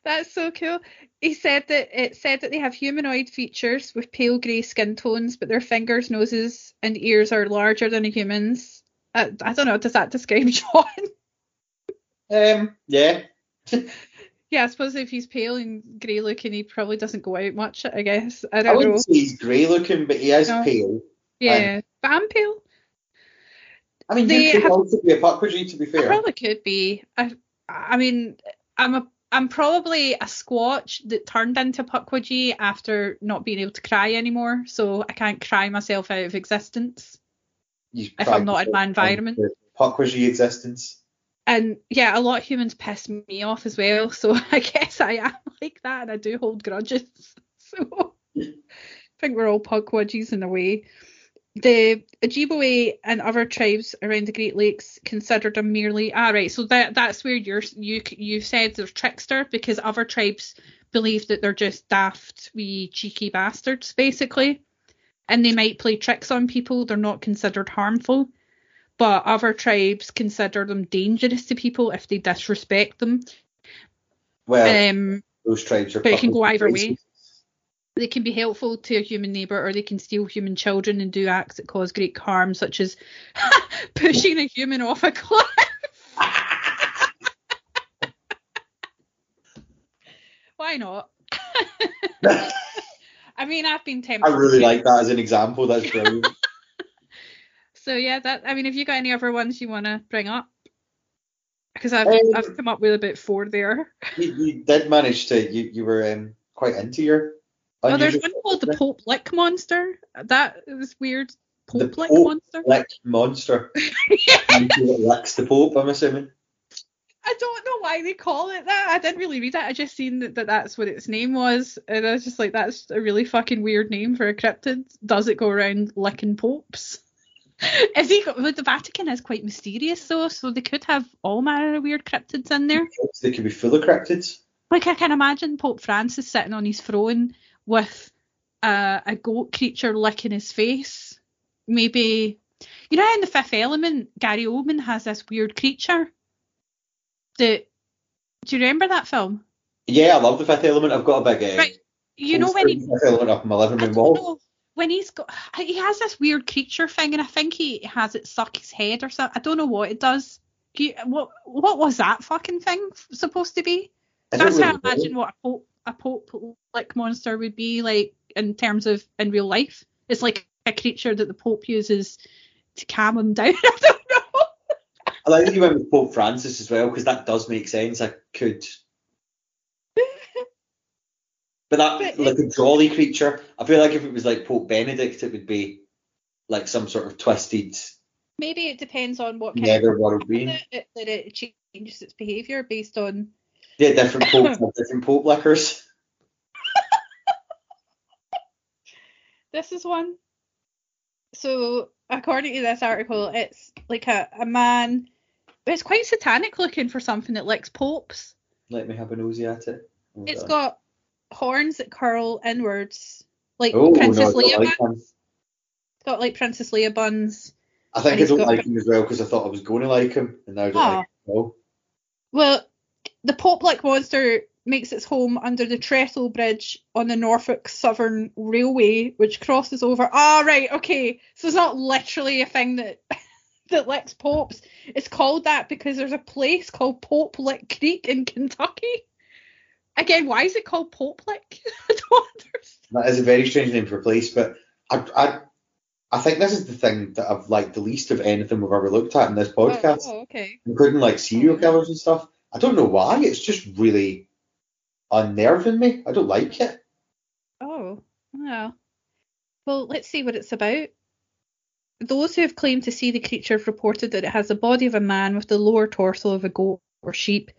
That's so cool. He said that it said that they have humanoid features with pale grey skin tones, but their fingers, noses, and ears are larger than a human's. I, I don't know. Does that describe John? Um, yeah. yeah, I suppose if he's pale and grey looking, he probably doesn't go out much. I guess. I I don't know. wouldn't say he's grey looking, but he is No. pale. Yeah, but I'm pale. I mean, They you could have- also be a to be I fair. probably could be. I, I mean, I'm a, I'm probably a squatch that turned into puckwudgie after not being able to cry anymore, so I can't cry myself out of existence. You if I'm not in my environment. Puckwudgie existence. And yeah, a lot of humans piss me off as well, so I guess I am like that, and I do hold grudges. So I think we're all puckwudgies in a way. The Ojibwe and other tribes around the Great Lakes considered them merely ah right. So that that's where you're you you said they're trickster because other tribes believe that they're just daft, wee cheeky bastards, basically, and they might play tricks on people. They're not considered harmful, but other tribes consider them dangerous to people if they disrespect them. Well, Um, those tribes are. but it can go either way. They can be helpful to a human neighbour or they can steal human children and do acts that cause great harm, such as pushing a human off a cliff. Why not? I mean, I've been tempted. I really to. like that as an example. That's brilliant. So yeah, that. I mean, have you got any other ones you want to bring up? Because I've Um, I've come up with about four there. you, you did manage to. You, you were um, quite into your. Oh, there's one called the Pope Lick Monster. That is weird. The Pope Lick Pope Monster. Lick monster. It licks the Pope, I'm assuming. I don't know why they call it that. I didn't really read it. I just seen that, that that's what its name was, and I was just like, that's a really fucking weird name for a cryptid. Does it go around licking popes? Is he? Well, the Vatican is quite mysterious though, so they could have all manner of weird cryptids in there. They could be full of cryptids. Like I can imagine Pope Francis sitting on his throne with uh, a goat creature licking his face. Maybe you know in the Fifth Element, Gary Oldman has this weird creature. That do you remember that film? Yeah, I love the Fifth Element. I've got a big. Uh, Right. You know when he the Fifth Element up in my living room wall. know when he's got he has this weird creature thing and I think he has it suck his head or something. I don't know what it does. You- what what was that fucking thing supposed to be? That's how I imagine what a a pope like monster would be like in terms of in real life. It's like a creature that the Pope uses to calm him down. I don't know. I like that you went with Pope Francis as well because that does make sense. I could. But that But like a jolly creature. I feel like if it was like Pope Benedict, it would be like some sort of twisted Maybe it depends on what kind netherworld of being. it, that it changes its behaviour based on Yeah, different popes have different pope lickers. This is one. So, according to this article, it's like a, a man. It's quite satanic looking for something that licks popes. Let me have a nosy at it. Hold It's on. got horns that curl inwards, like Oh, Princess no, Leia like buns. It's got like Princess Leia buns. I think I don't like him as well because I thought I was going to like him, and now I don't Ah. like him. No. Well, the Pope-like monster makes its home under the Trestle Bridge on the Norfolk Southern Railway, which crosses over. Ah, right, okay. So it's not literally a thing that that licks popes. It's called that because there's a place called Pope Lick Creek in Kentucky. Again, why is it called Pope Lick? I don't understand. That is a very strange name for a place, but I, I, I think this is the thing that I've liked the least of anything we've ever looked at in this podcast, Oh, okay. including like serial Mhm. killers and stuff. I don't know why. It's just really unnerving me. I don't like it. Oh, well. Well, let's see what it's about. Those who have claimed to see the creature have reported that it has the body of a man with the lower torso of a goat or sheep.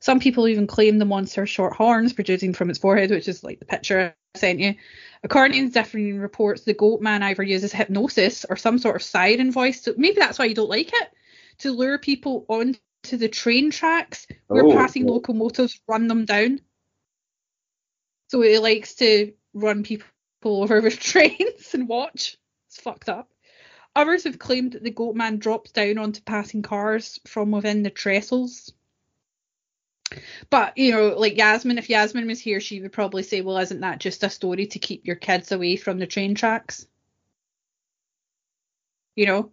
Some people even claim the monster has short horns protruding from its forehead, which is like the picture I sent you. According to differing reports, the goat man either uses hypnosis or some sort of siren voice. To, maybe that's why you don't like it, to lure people onto the train tracks where Oh, passing okay. locomotives run them down. So it likes to run people over with trains and watch. It's fucked up. Others have claimed that the goat man drops down onto passing cars from within the trestles. But, you know, like Yasmin, if Yasmin was here, she would probably say, well, isn't that just a story to keep your kids away from the train tracks? You know?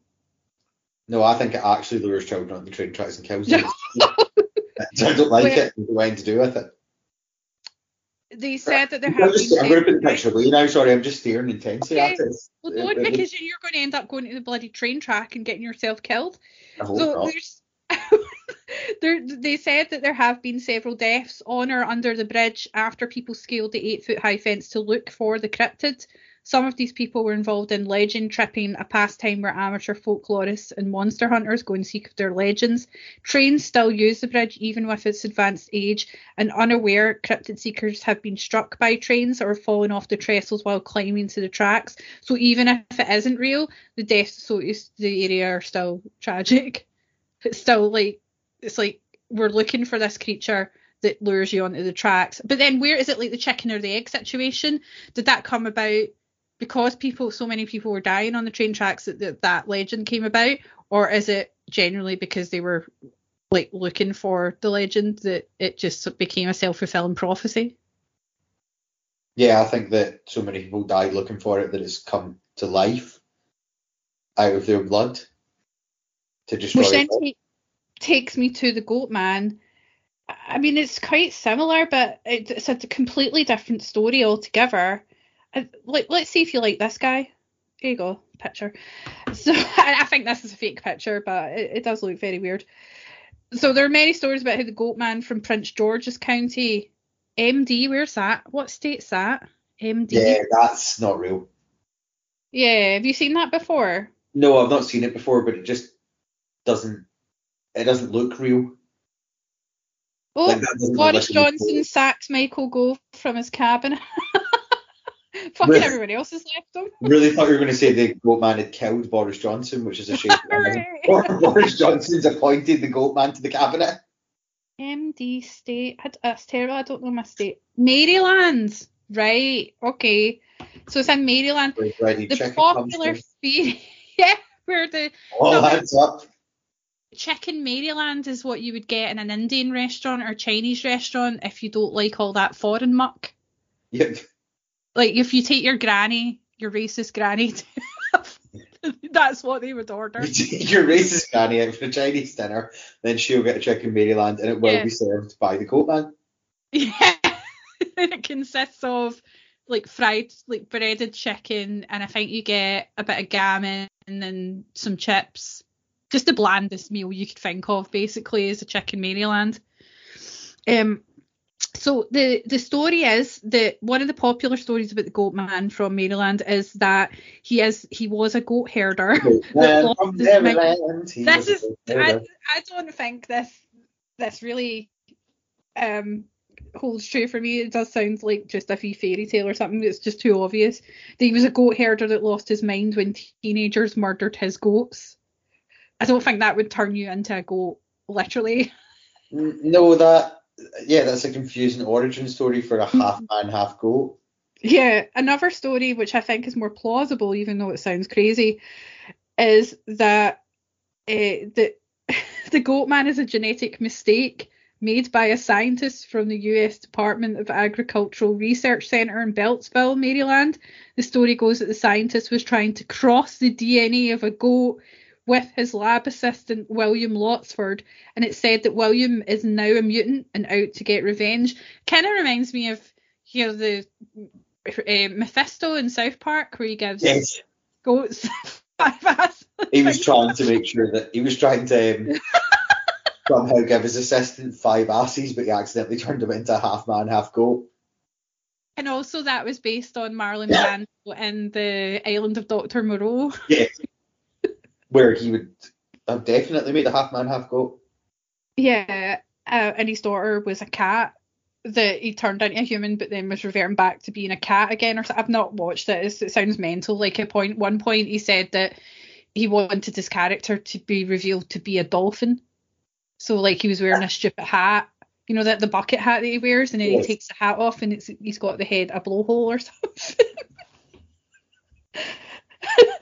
No, I think it actually lures children on the train tracks and kills them. I don't like Where- it. I don't know to do with it. They said that there have just, been. I'm going to put the picture away now. Sorry, I'm just staring intensely Okay. at it. Well, don't, it because you're going to end up going to the bloody train track and getting yourself killed. So there's there they said that there have been several deaths on or under the bridge after people scaled the eight foot high fence to look for the cryptid. Some of these people were involved in legend tripping, a pastime where amateur folklorists and monster hunters go and seek their legends. Trains still use the bridge even with its advanced age, and unaware cryptid seekers have been struck by trains or fallen off the trestles while climbing to the tracks. So even if it isn't real, the deaths associated to the area are still tragic. It's still like it's like we're looking for this creature that lures you onto the tracks. But then where is it like the chicken or the egg situation? Did that come about because people, so many people were dying on the train tracks that that, that legend came about, or is it generally because they were like looking for the legend that it just became a self fulfilling prophecy? Yeah, I think that so many people died looking for it that it's come to life out of their blood to destroy Which then it. takes me to the Goat Man. I mean, it's quite similar, but it, it's a completely different story altogether. I, like, let's see if you like this guy. Here you go, picture. So I, think this is a fake picture, but it, it does look very weird. So there are many stories about how the Goat Man from Prince George's County, MD, where's that? What state's that? MD. Yeah, that's not real. Yeah, have you seen that before? No, I've not seen it before, but it just doesn't. It doesn't look real. Oh, Like, Boris look like a Johnson sacks Michael Gove from his cabin. Fucking Really? everyone else has left him. Really thought you were going to say the goat man had killed Boris Johnson, which is a shame. Or Boris Johnson's appointed the goat man to the cabinet. MD state. That's terrible. I don't know my state. Maryland. Right. Okay. So it's in Maryland. The popular theory. yeah, where the All no, adds up. chicken Maryland is what you would get in an Indian restaurant or Chinese restaurant if you don't like all that foreign muck. Yeah, Like if you take your granny, your racist granny, that's what they would order. your racist granny out for a Chinese dinner, then she'll get a chicken Maryland, and it will Yeah. be served by the goat man. Yeah. it consists of like fried, like breaded chicken, and I think you get a bit of gammon and then some chips. Just the blandest meal you could think of, basically, is a chicken Maryland. Um, so the the story is that one of the popular stories about the goat man from Maryland is that he is he was a goat herder. Goat man from his Maryland, he this is I. I don't think this this really um holds true for me. It does sound like just a wee fairy tale or something. It's just too obvious. That he was a goat herder that lost his mind when teenagers murdered his goats. I don't think that would turn you into a goat, literally. No, that yeah, that's a confusing origin story for a half man, half goat. Yeah, another story which I think is more plausible, even though it sounds crazy, is that uh, the the goat man is a genetic mistake made by a scientist from the U.S. Department of Agricultural Research Center in Beltsville, Maryland. The story goes that the scientist was trying to cross the DNA of a goat with his lab assistant William Lottsford, and it said that William is now a mutant and out to get revenge. Kind of reminds me of you know the uh, Mephisto in South Park where he gives Yes, goats five ass. he was trying to make sure that he was trying to um, somehow give his assistant five asses, but he accidentally turned him into a half man, half goat. And also that was based on Marlon Brando in the Island of Dr. Moreau. Yes. Where he would have definitely made a half man, half goat. Yeah, uh, and his daughter was a cat that he turned into a human, but then was reverting back to being a cat again. Or. I've not watched it. It's, it sounds mental. Like at point one point, he said that he wanted his character to be revealed to be a dolphin. So like he was wearing a stupid hat, you know that the bucket hat that he wears, and then Yes. he takes the hat off, and it's he's got the head a blowhole or something.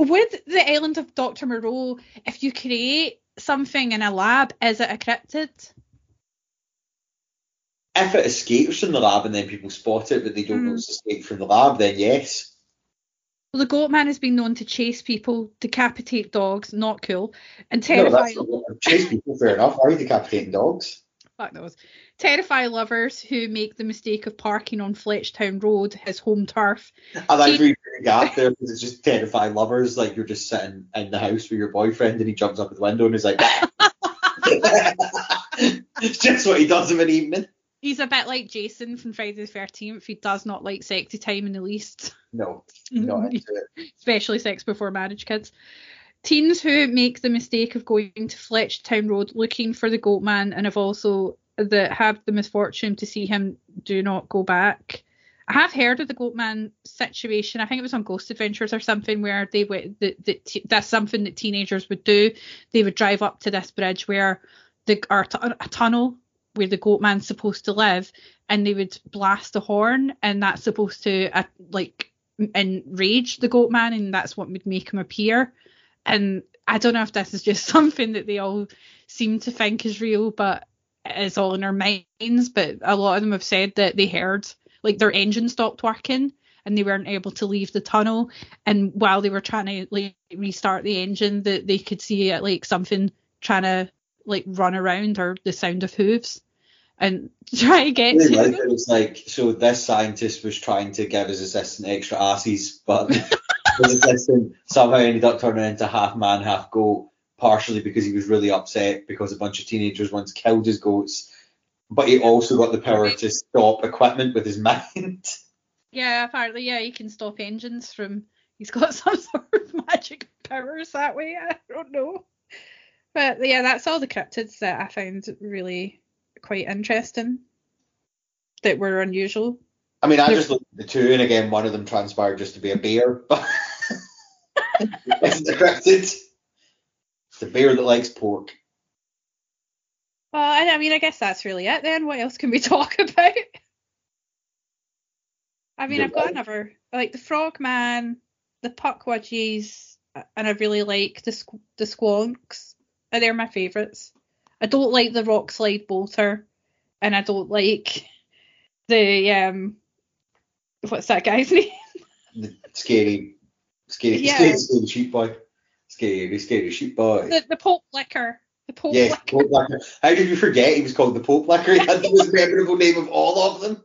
With the island of Dr. Moreau, if you create something in a lab, is it a cryptid? If it escapes from the lab and then people spot it, but they don't know Mm. it's escaped from the lab, then yes. Well, the goat man has been known to chase people, decapitate dogs, not cool, and No, that's not chase people. Fair enough. Are you decapitating dogs? Fuck those, terrify lovers who make the mistake of parking on Fletchtown Road, his home turf. I like where you there because it's just terrify lovers. Like you're just sitting in the house with your boyfriend and he jumps up at the window and he's like, it's just what he does of an evening. He's a bit like Jason from Friday the Thirteenth. He does not like sexy time in the least. No, not into it. especially sex before marriage kids. Teens who make the mistake of going to Fletchtown Road looking for the goat man and have also that have the misfortune to see him do not go back. I have heard of the goat man situation. I think it was on Ghost Adventures or something where they went that, that that's something that teenagers would do. They would drive up to this bridge where the or t- a tunnel where the goat man's supposed to live, and they would blast the horn, and that's supposed to uh, like enrage the goat man, and that's what would make him appear. And I don't know if this is just something that they all seem to think is real, but it's all in their minds. But a lot of them have said that they heard like their engine stopped working and they weren't able to leave the tunnel. And while they were trying to like restart the engine, that they could see like something trying to like run around or the sound of hooves and try to get really to like it was like so this scientist was trying to give his assistant extra asses, but his assistant somehow ended up turning into half man, half goat, partially because he was really upset because a bunch of teenagers once killed his goats. But he also got the power to stop equipment with his mind. Yeah, apparently, yeah, he can stop engines from. He's got some sort of magic powers that way. I don't know. But yeah, that's all the cryptids that I found really quite interesting. That were unusual. I mean, I just looked at the two, and again, one of them transpired just to be a bear, but isn't it cryptid? It's a bear that likes pork. Well, I, I mean, I guess that's really it then. What else can we talk about? I mean, You're I've got right. another, like the Frogman, the Puckwudgies, and I really like the squ- the Squonks. Uh, They're my favourites. I don't like the Rock Slide Bolter, and I don't like the um, what's that guy's name? The scary, scary, Yeah. scary, scary sheep boy. Scary, scary sheep boy. The the Pope Licker. The Pope Yes, Licker. Pope Licker. How did you forget he was called the Pope Licker? He had the most memorable name of all of them.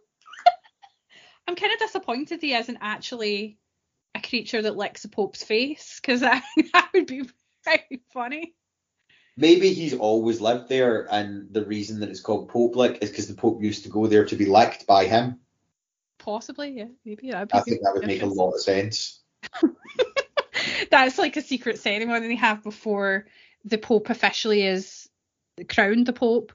I'm kind of disappointed he isn't actually a creature that licks the Pope's face, because that, that would be very funny. Maybe he's always lived there, and the reason that it's called Pope Lick is because the Pope used to go there to be licked by him. Possibly, yeah, maybe that'd be I think that would make a lot of sense. That's like a secret ceremony they have before the Pope officially is crowned the Pope.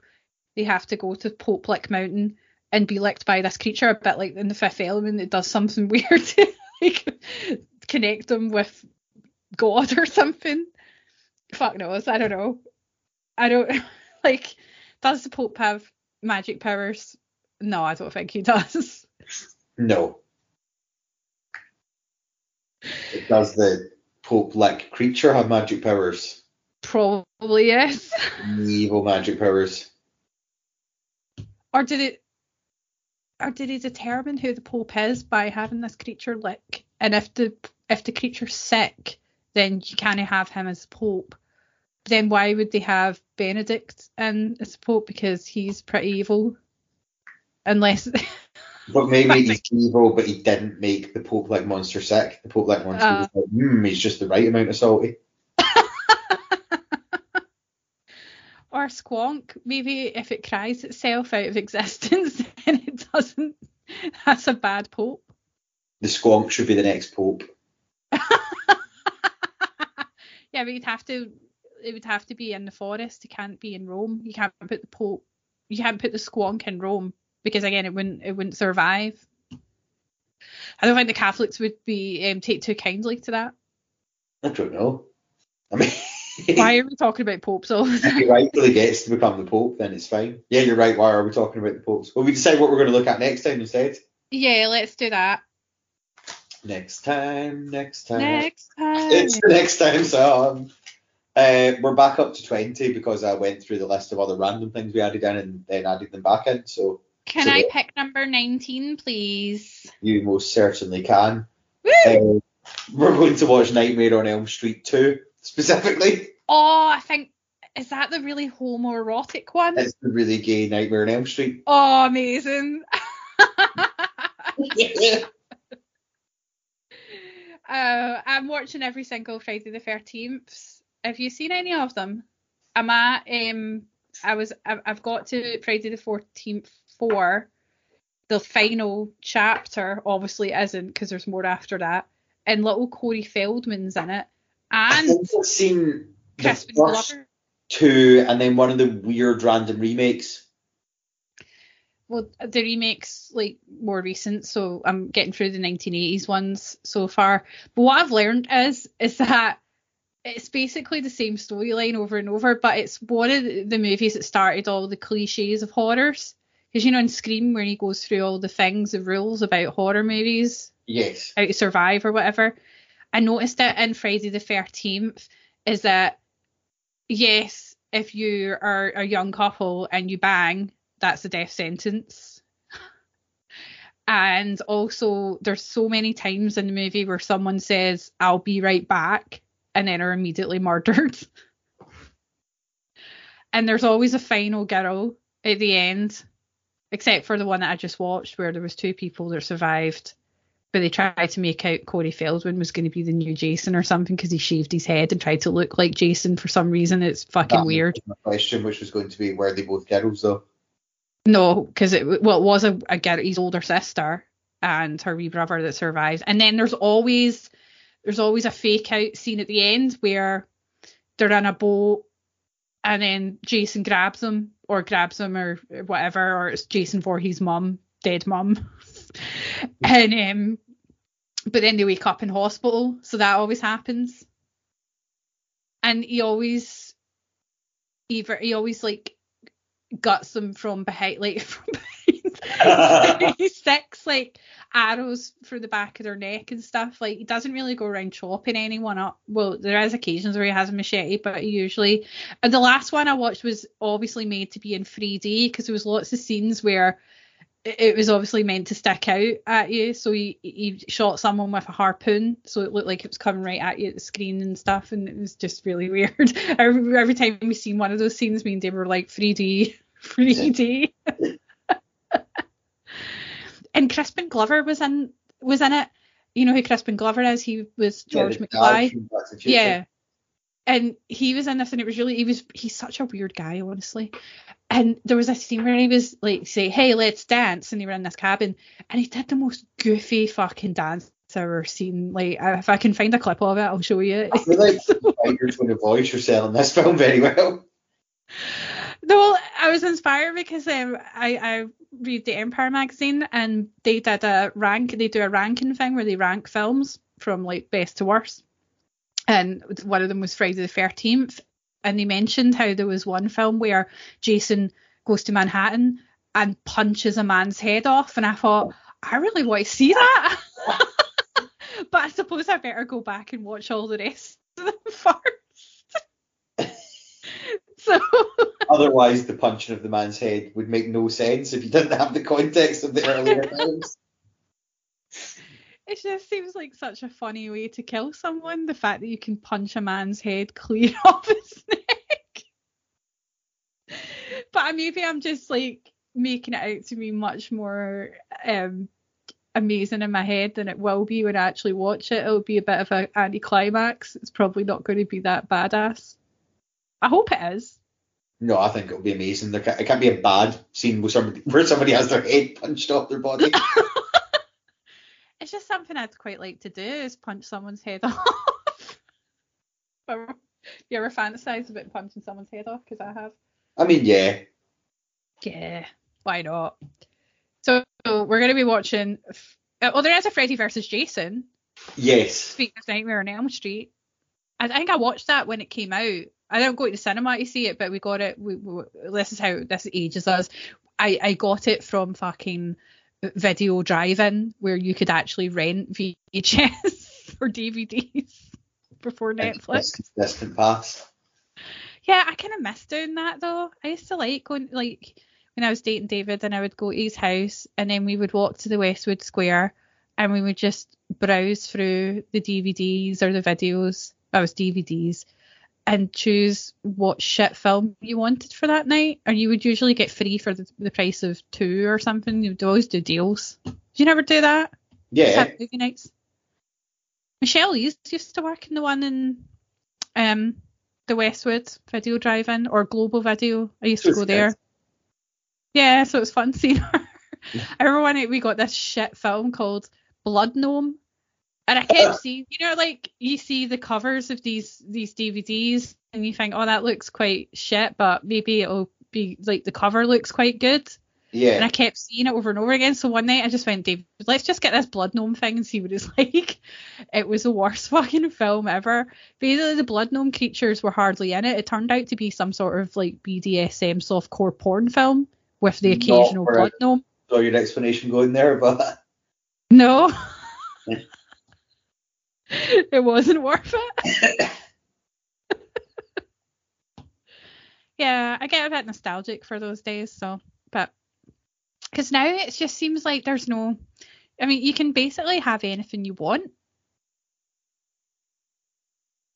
They have to go to Pope Lick Mountain and be licked by this creature, a bit like in the Fifth Element. It does something weird to like connect them with God or something. Fuck knows, I don't know. I don't like. Does the Pope have magic powers? No, I don't think he does. No. Does the Pope like creature have magic powers? Probably yes. Evil magic powers. Or did it or did he determine who the Pope is by having this creature lick? And if the if the creature's sick, then you can't have him as Pope. Then why would they have Benedict in as Pope? Because he's pretty evil. Unless But maybe he's evil, but he didn't make the Pope like monster sick. The Pope Lick monster Uh. was like, hmm, he's just the right amount of salty. or Squonk, maybe if it cries itself out of existence, then it doesn't. That's a bad Pope. The Squonk should be the next Pope. yeah, but you'd have to. It would have to be in the forest. It can't be in Rome. You can't put the Pope. You can't put the Squonk in Rome because again, it wouldn't. It wouldn't survive. I don't think the Catholics would be um, take too kindly to that. I don't know. I mean, Why are we talking about popes all the time? if he rightfully gets to become the Pope, then it's fine. Yeah, you're right. Why are we talking about the Popes? Well, we decide what we're going to look at next time instead. Yeah, let's do that Next time, next time. next time. It's the next time, so um, uh, we're back up to 20 because I went through the list of other random things we added in and then added them back in. So Can so I pick number 19, please? you most certainly can. Woo! Uh, we're going to watch Nightmare on Elm Street 2 specifically. Oh, I think is that the really homoerotic one? It's the really gay Nightmare on Elm Street. Oh, amazing. uh, I'm watching every single Friday the 13th. Have you seen any of them? I'm at um I was I've I've got to Friday the 14th four. The final chapter obviously isn't because there's more after that. And little Corey Feldman's in it. I And think I've seen the first Glover. two and then one of the weird random remakes. Well, the remakes like more recent, so I'm getting through the 1980s ones so far. But what I've learned is is that it's basically the same storyline over and over, but it's one of the movies that started all the cliches of horrors. Because you know in Scream where he goes through all the things, the rules about horror movies, Yes. how to survive or whatever. I noticed it in Friday the Thirteenth is that yes, if you are a young couple and you bang, that's a death sentence. And also, there's so many times in the movie where someone says, "I'll be right back," and then are immediately murdered. And there's always a final girl at the end, except for the one that I just watched, where there was two people that survived, but they tried to make out Corey Feldman was going to be the new Jason or something because he shaved his head and tried to look like Jason for some reason. It's fucking That weird. Question, which was going to be, were they both girls though? No, because it well it was a, a girl, his older sister and her wee brother that survived. And then there's always there's always a fake out scene at the end where they're in a boat and then Jason grabs them or grabs them or whatever, or it's Jason Voorhees' mum, dead mum. and um but then they wake up in hospital, so that always happens. And he always either he always like guts them from behind like from he sticks like arrows through the back of their neck and stuff. Like he doesn't really go around chopping anyone up. Well, there is occasions where he has a machete, but he usually and the last one I watched was obviously made to be in 3D because there was lots of scenes where it it was obviously meant to stick out at you. So he he shot someone with a harpoon, so it looked like it was coming right at you at the screen and stuff, and it was just really weird. Every, every time we seen one of those scenes, me and Dave were like 3D, 3D. and Crispin Glover was in was in it. You know who Crispin Glover is? He was George Yeah, McFly. dad from Back to the Future. Yeah. And he was in this and it was really he was he's such a weird guy, honestly. And there was a scene where he was like say, Hey, let's dance and they were in this cabin and he did the most goofy fucking dance I've ever seen. Like if I can find a clip of it, I'll show you. I feel like the writers with a voice selling this film very well. No, I was inspired because um, I I read the Empire magazine and they did a rank. They do a ranking thing where they rank films from like best to worst, and one of them was Friday the Thirteenth, and they mentioned how there was one film where Jason goes to Manhattan and punches a man's head off, and I thought I really want to see that, but I suppose I better go back and watch all the rest of them first. So. Otherwise, the punching of the man's head would make no sense if you didn't have the context of the earlier films. It just seems like such a funny way to kill someone. The fact that you can punch a man's head clear off his neck. But maybe I'm just like making it out to be much more um, amazing in my head than it will be when I actually watch it. It'll be a bit of an anticlimax. It's probably not going to be that badass. I hope it is. No, I think it'll be amazing. There can't, it can't be a bad scene where somebody where somebody has their head punched off their body. It's just something I'd quite like to do is punch someone's head off. You ever fantasize about punching someone's head off? Because I have. I mean, yeah, Yeah, why not? So, so we're going to be watching. Uh, well, there is a Freddy versus Jason. yes, Speaking of Nightmare on Elm Street, I think I watched that when it came out. I don't go to the cinema to see it, but we got it. We, we, this is how this ages us. I, I got it from fucking video drive-in where you could actually rent VHS or DVDs before Netflix. Distant, past. Yeah, I kind of miss doing that though. I used to like going like when I was dating David and I would go to his house and then we would walk to the Westwood Square and we would just browse through the DVDs or the videos. That was DVDs and choose what shit film you wanted for that night. Or you would usually get free for the, the price of two or something. You'd always do deals. Did you never do that? Yeah, movie nights. Michelle used used to work in the one in um the Westwood Video Drive-In or Global Video. I used to go there. Yeah, so it was fun seeing her. I remember when we got this shit film called Blood Gnome, and I kept seeing, you know, like you see the covers of these these DVDs, and you think, oh, that looks quite shit, but maybe it'll be like the cover looks quite good. Yeah. and I kept seeing it over and over again. So one night I just went, David, let's just get this blood gnome thing and see what it's like. It was the worst fucking film ever. Basically, the blood gnome creatures were hardly in it. It turned out to be some sort of like BDSM softcore porn film with the occasional blood gnome. Saw your explanation going there, but No. it wasn't worth it. yeah, I get a bit nostalgic for those days, so but because now it just seems like there's no I mean, you can basically have anything you want.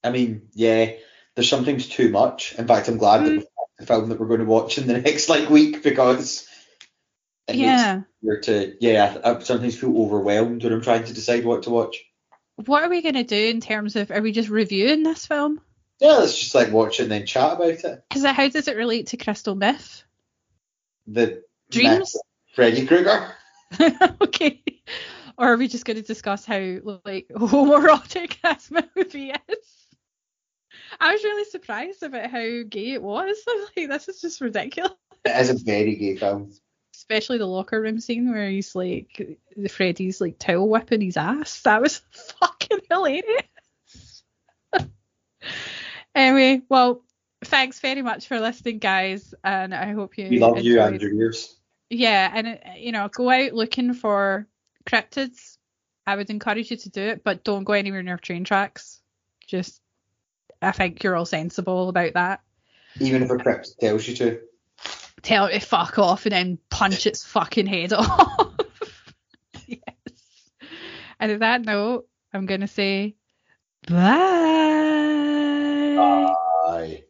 I mean, yeah, there's sometimes too much. In fact, I'm glad that Mm. we have the film that we're going to watch in the next like week because it yeah. makes to yeah. I sometimes feel overwhelmed when I'm trying to decide what to watch. What are we gonna do in terms of are we just reviewing this film? Yeah, let's just like watch it and then chat about it. Because how does it relate to Crystal Myth? The Dreams? Freddy Krueger. okay. Or are we just going to discuss how like homoerotic this movie is? I was really surprised about how gay it was. I was like, this is just ridiculous. It is a very gay film. Especially the locker room scene where he's like, the Freddy's like towel whipping his ass. That was fucking hilarious. anyway, well, thanks very much for listening, guys, and I hope you. We love you enjoyed- and your ears. Yeah, and uh, you know, go out looking for cryptids. I would encourage you to do it, but don't go anywhere near train tracks. Just, I think you're all sensible about that. Even if a crypt tells you to tell it to fuck off and then punch its fucking head off. yes. And on that note, I'm going to say bye. Bye.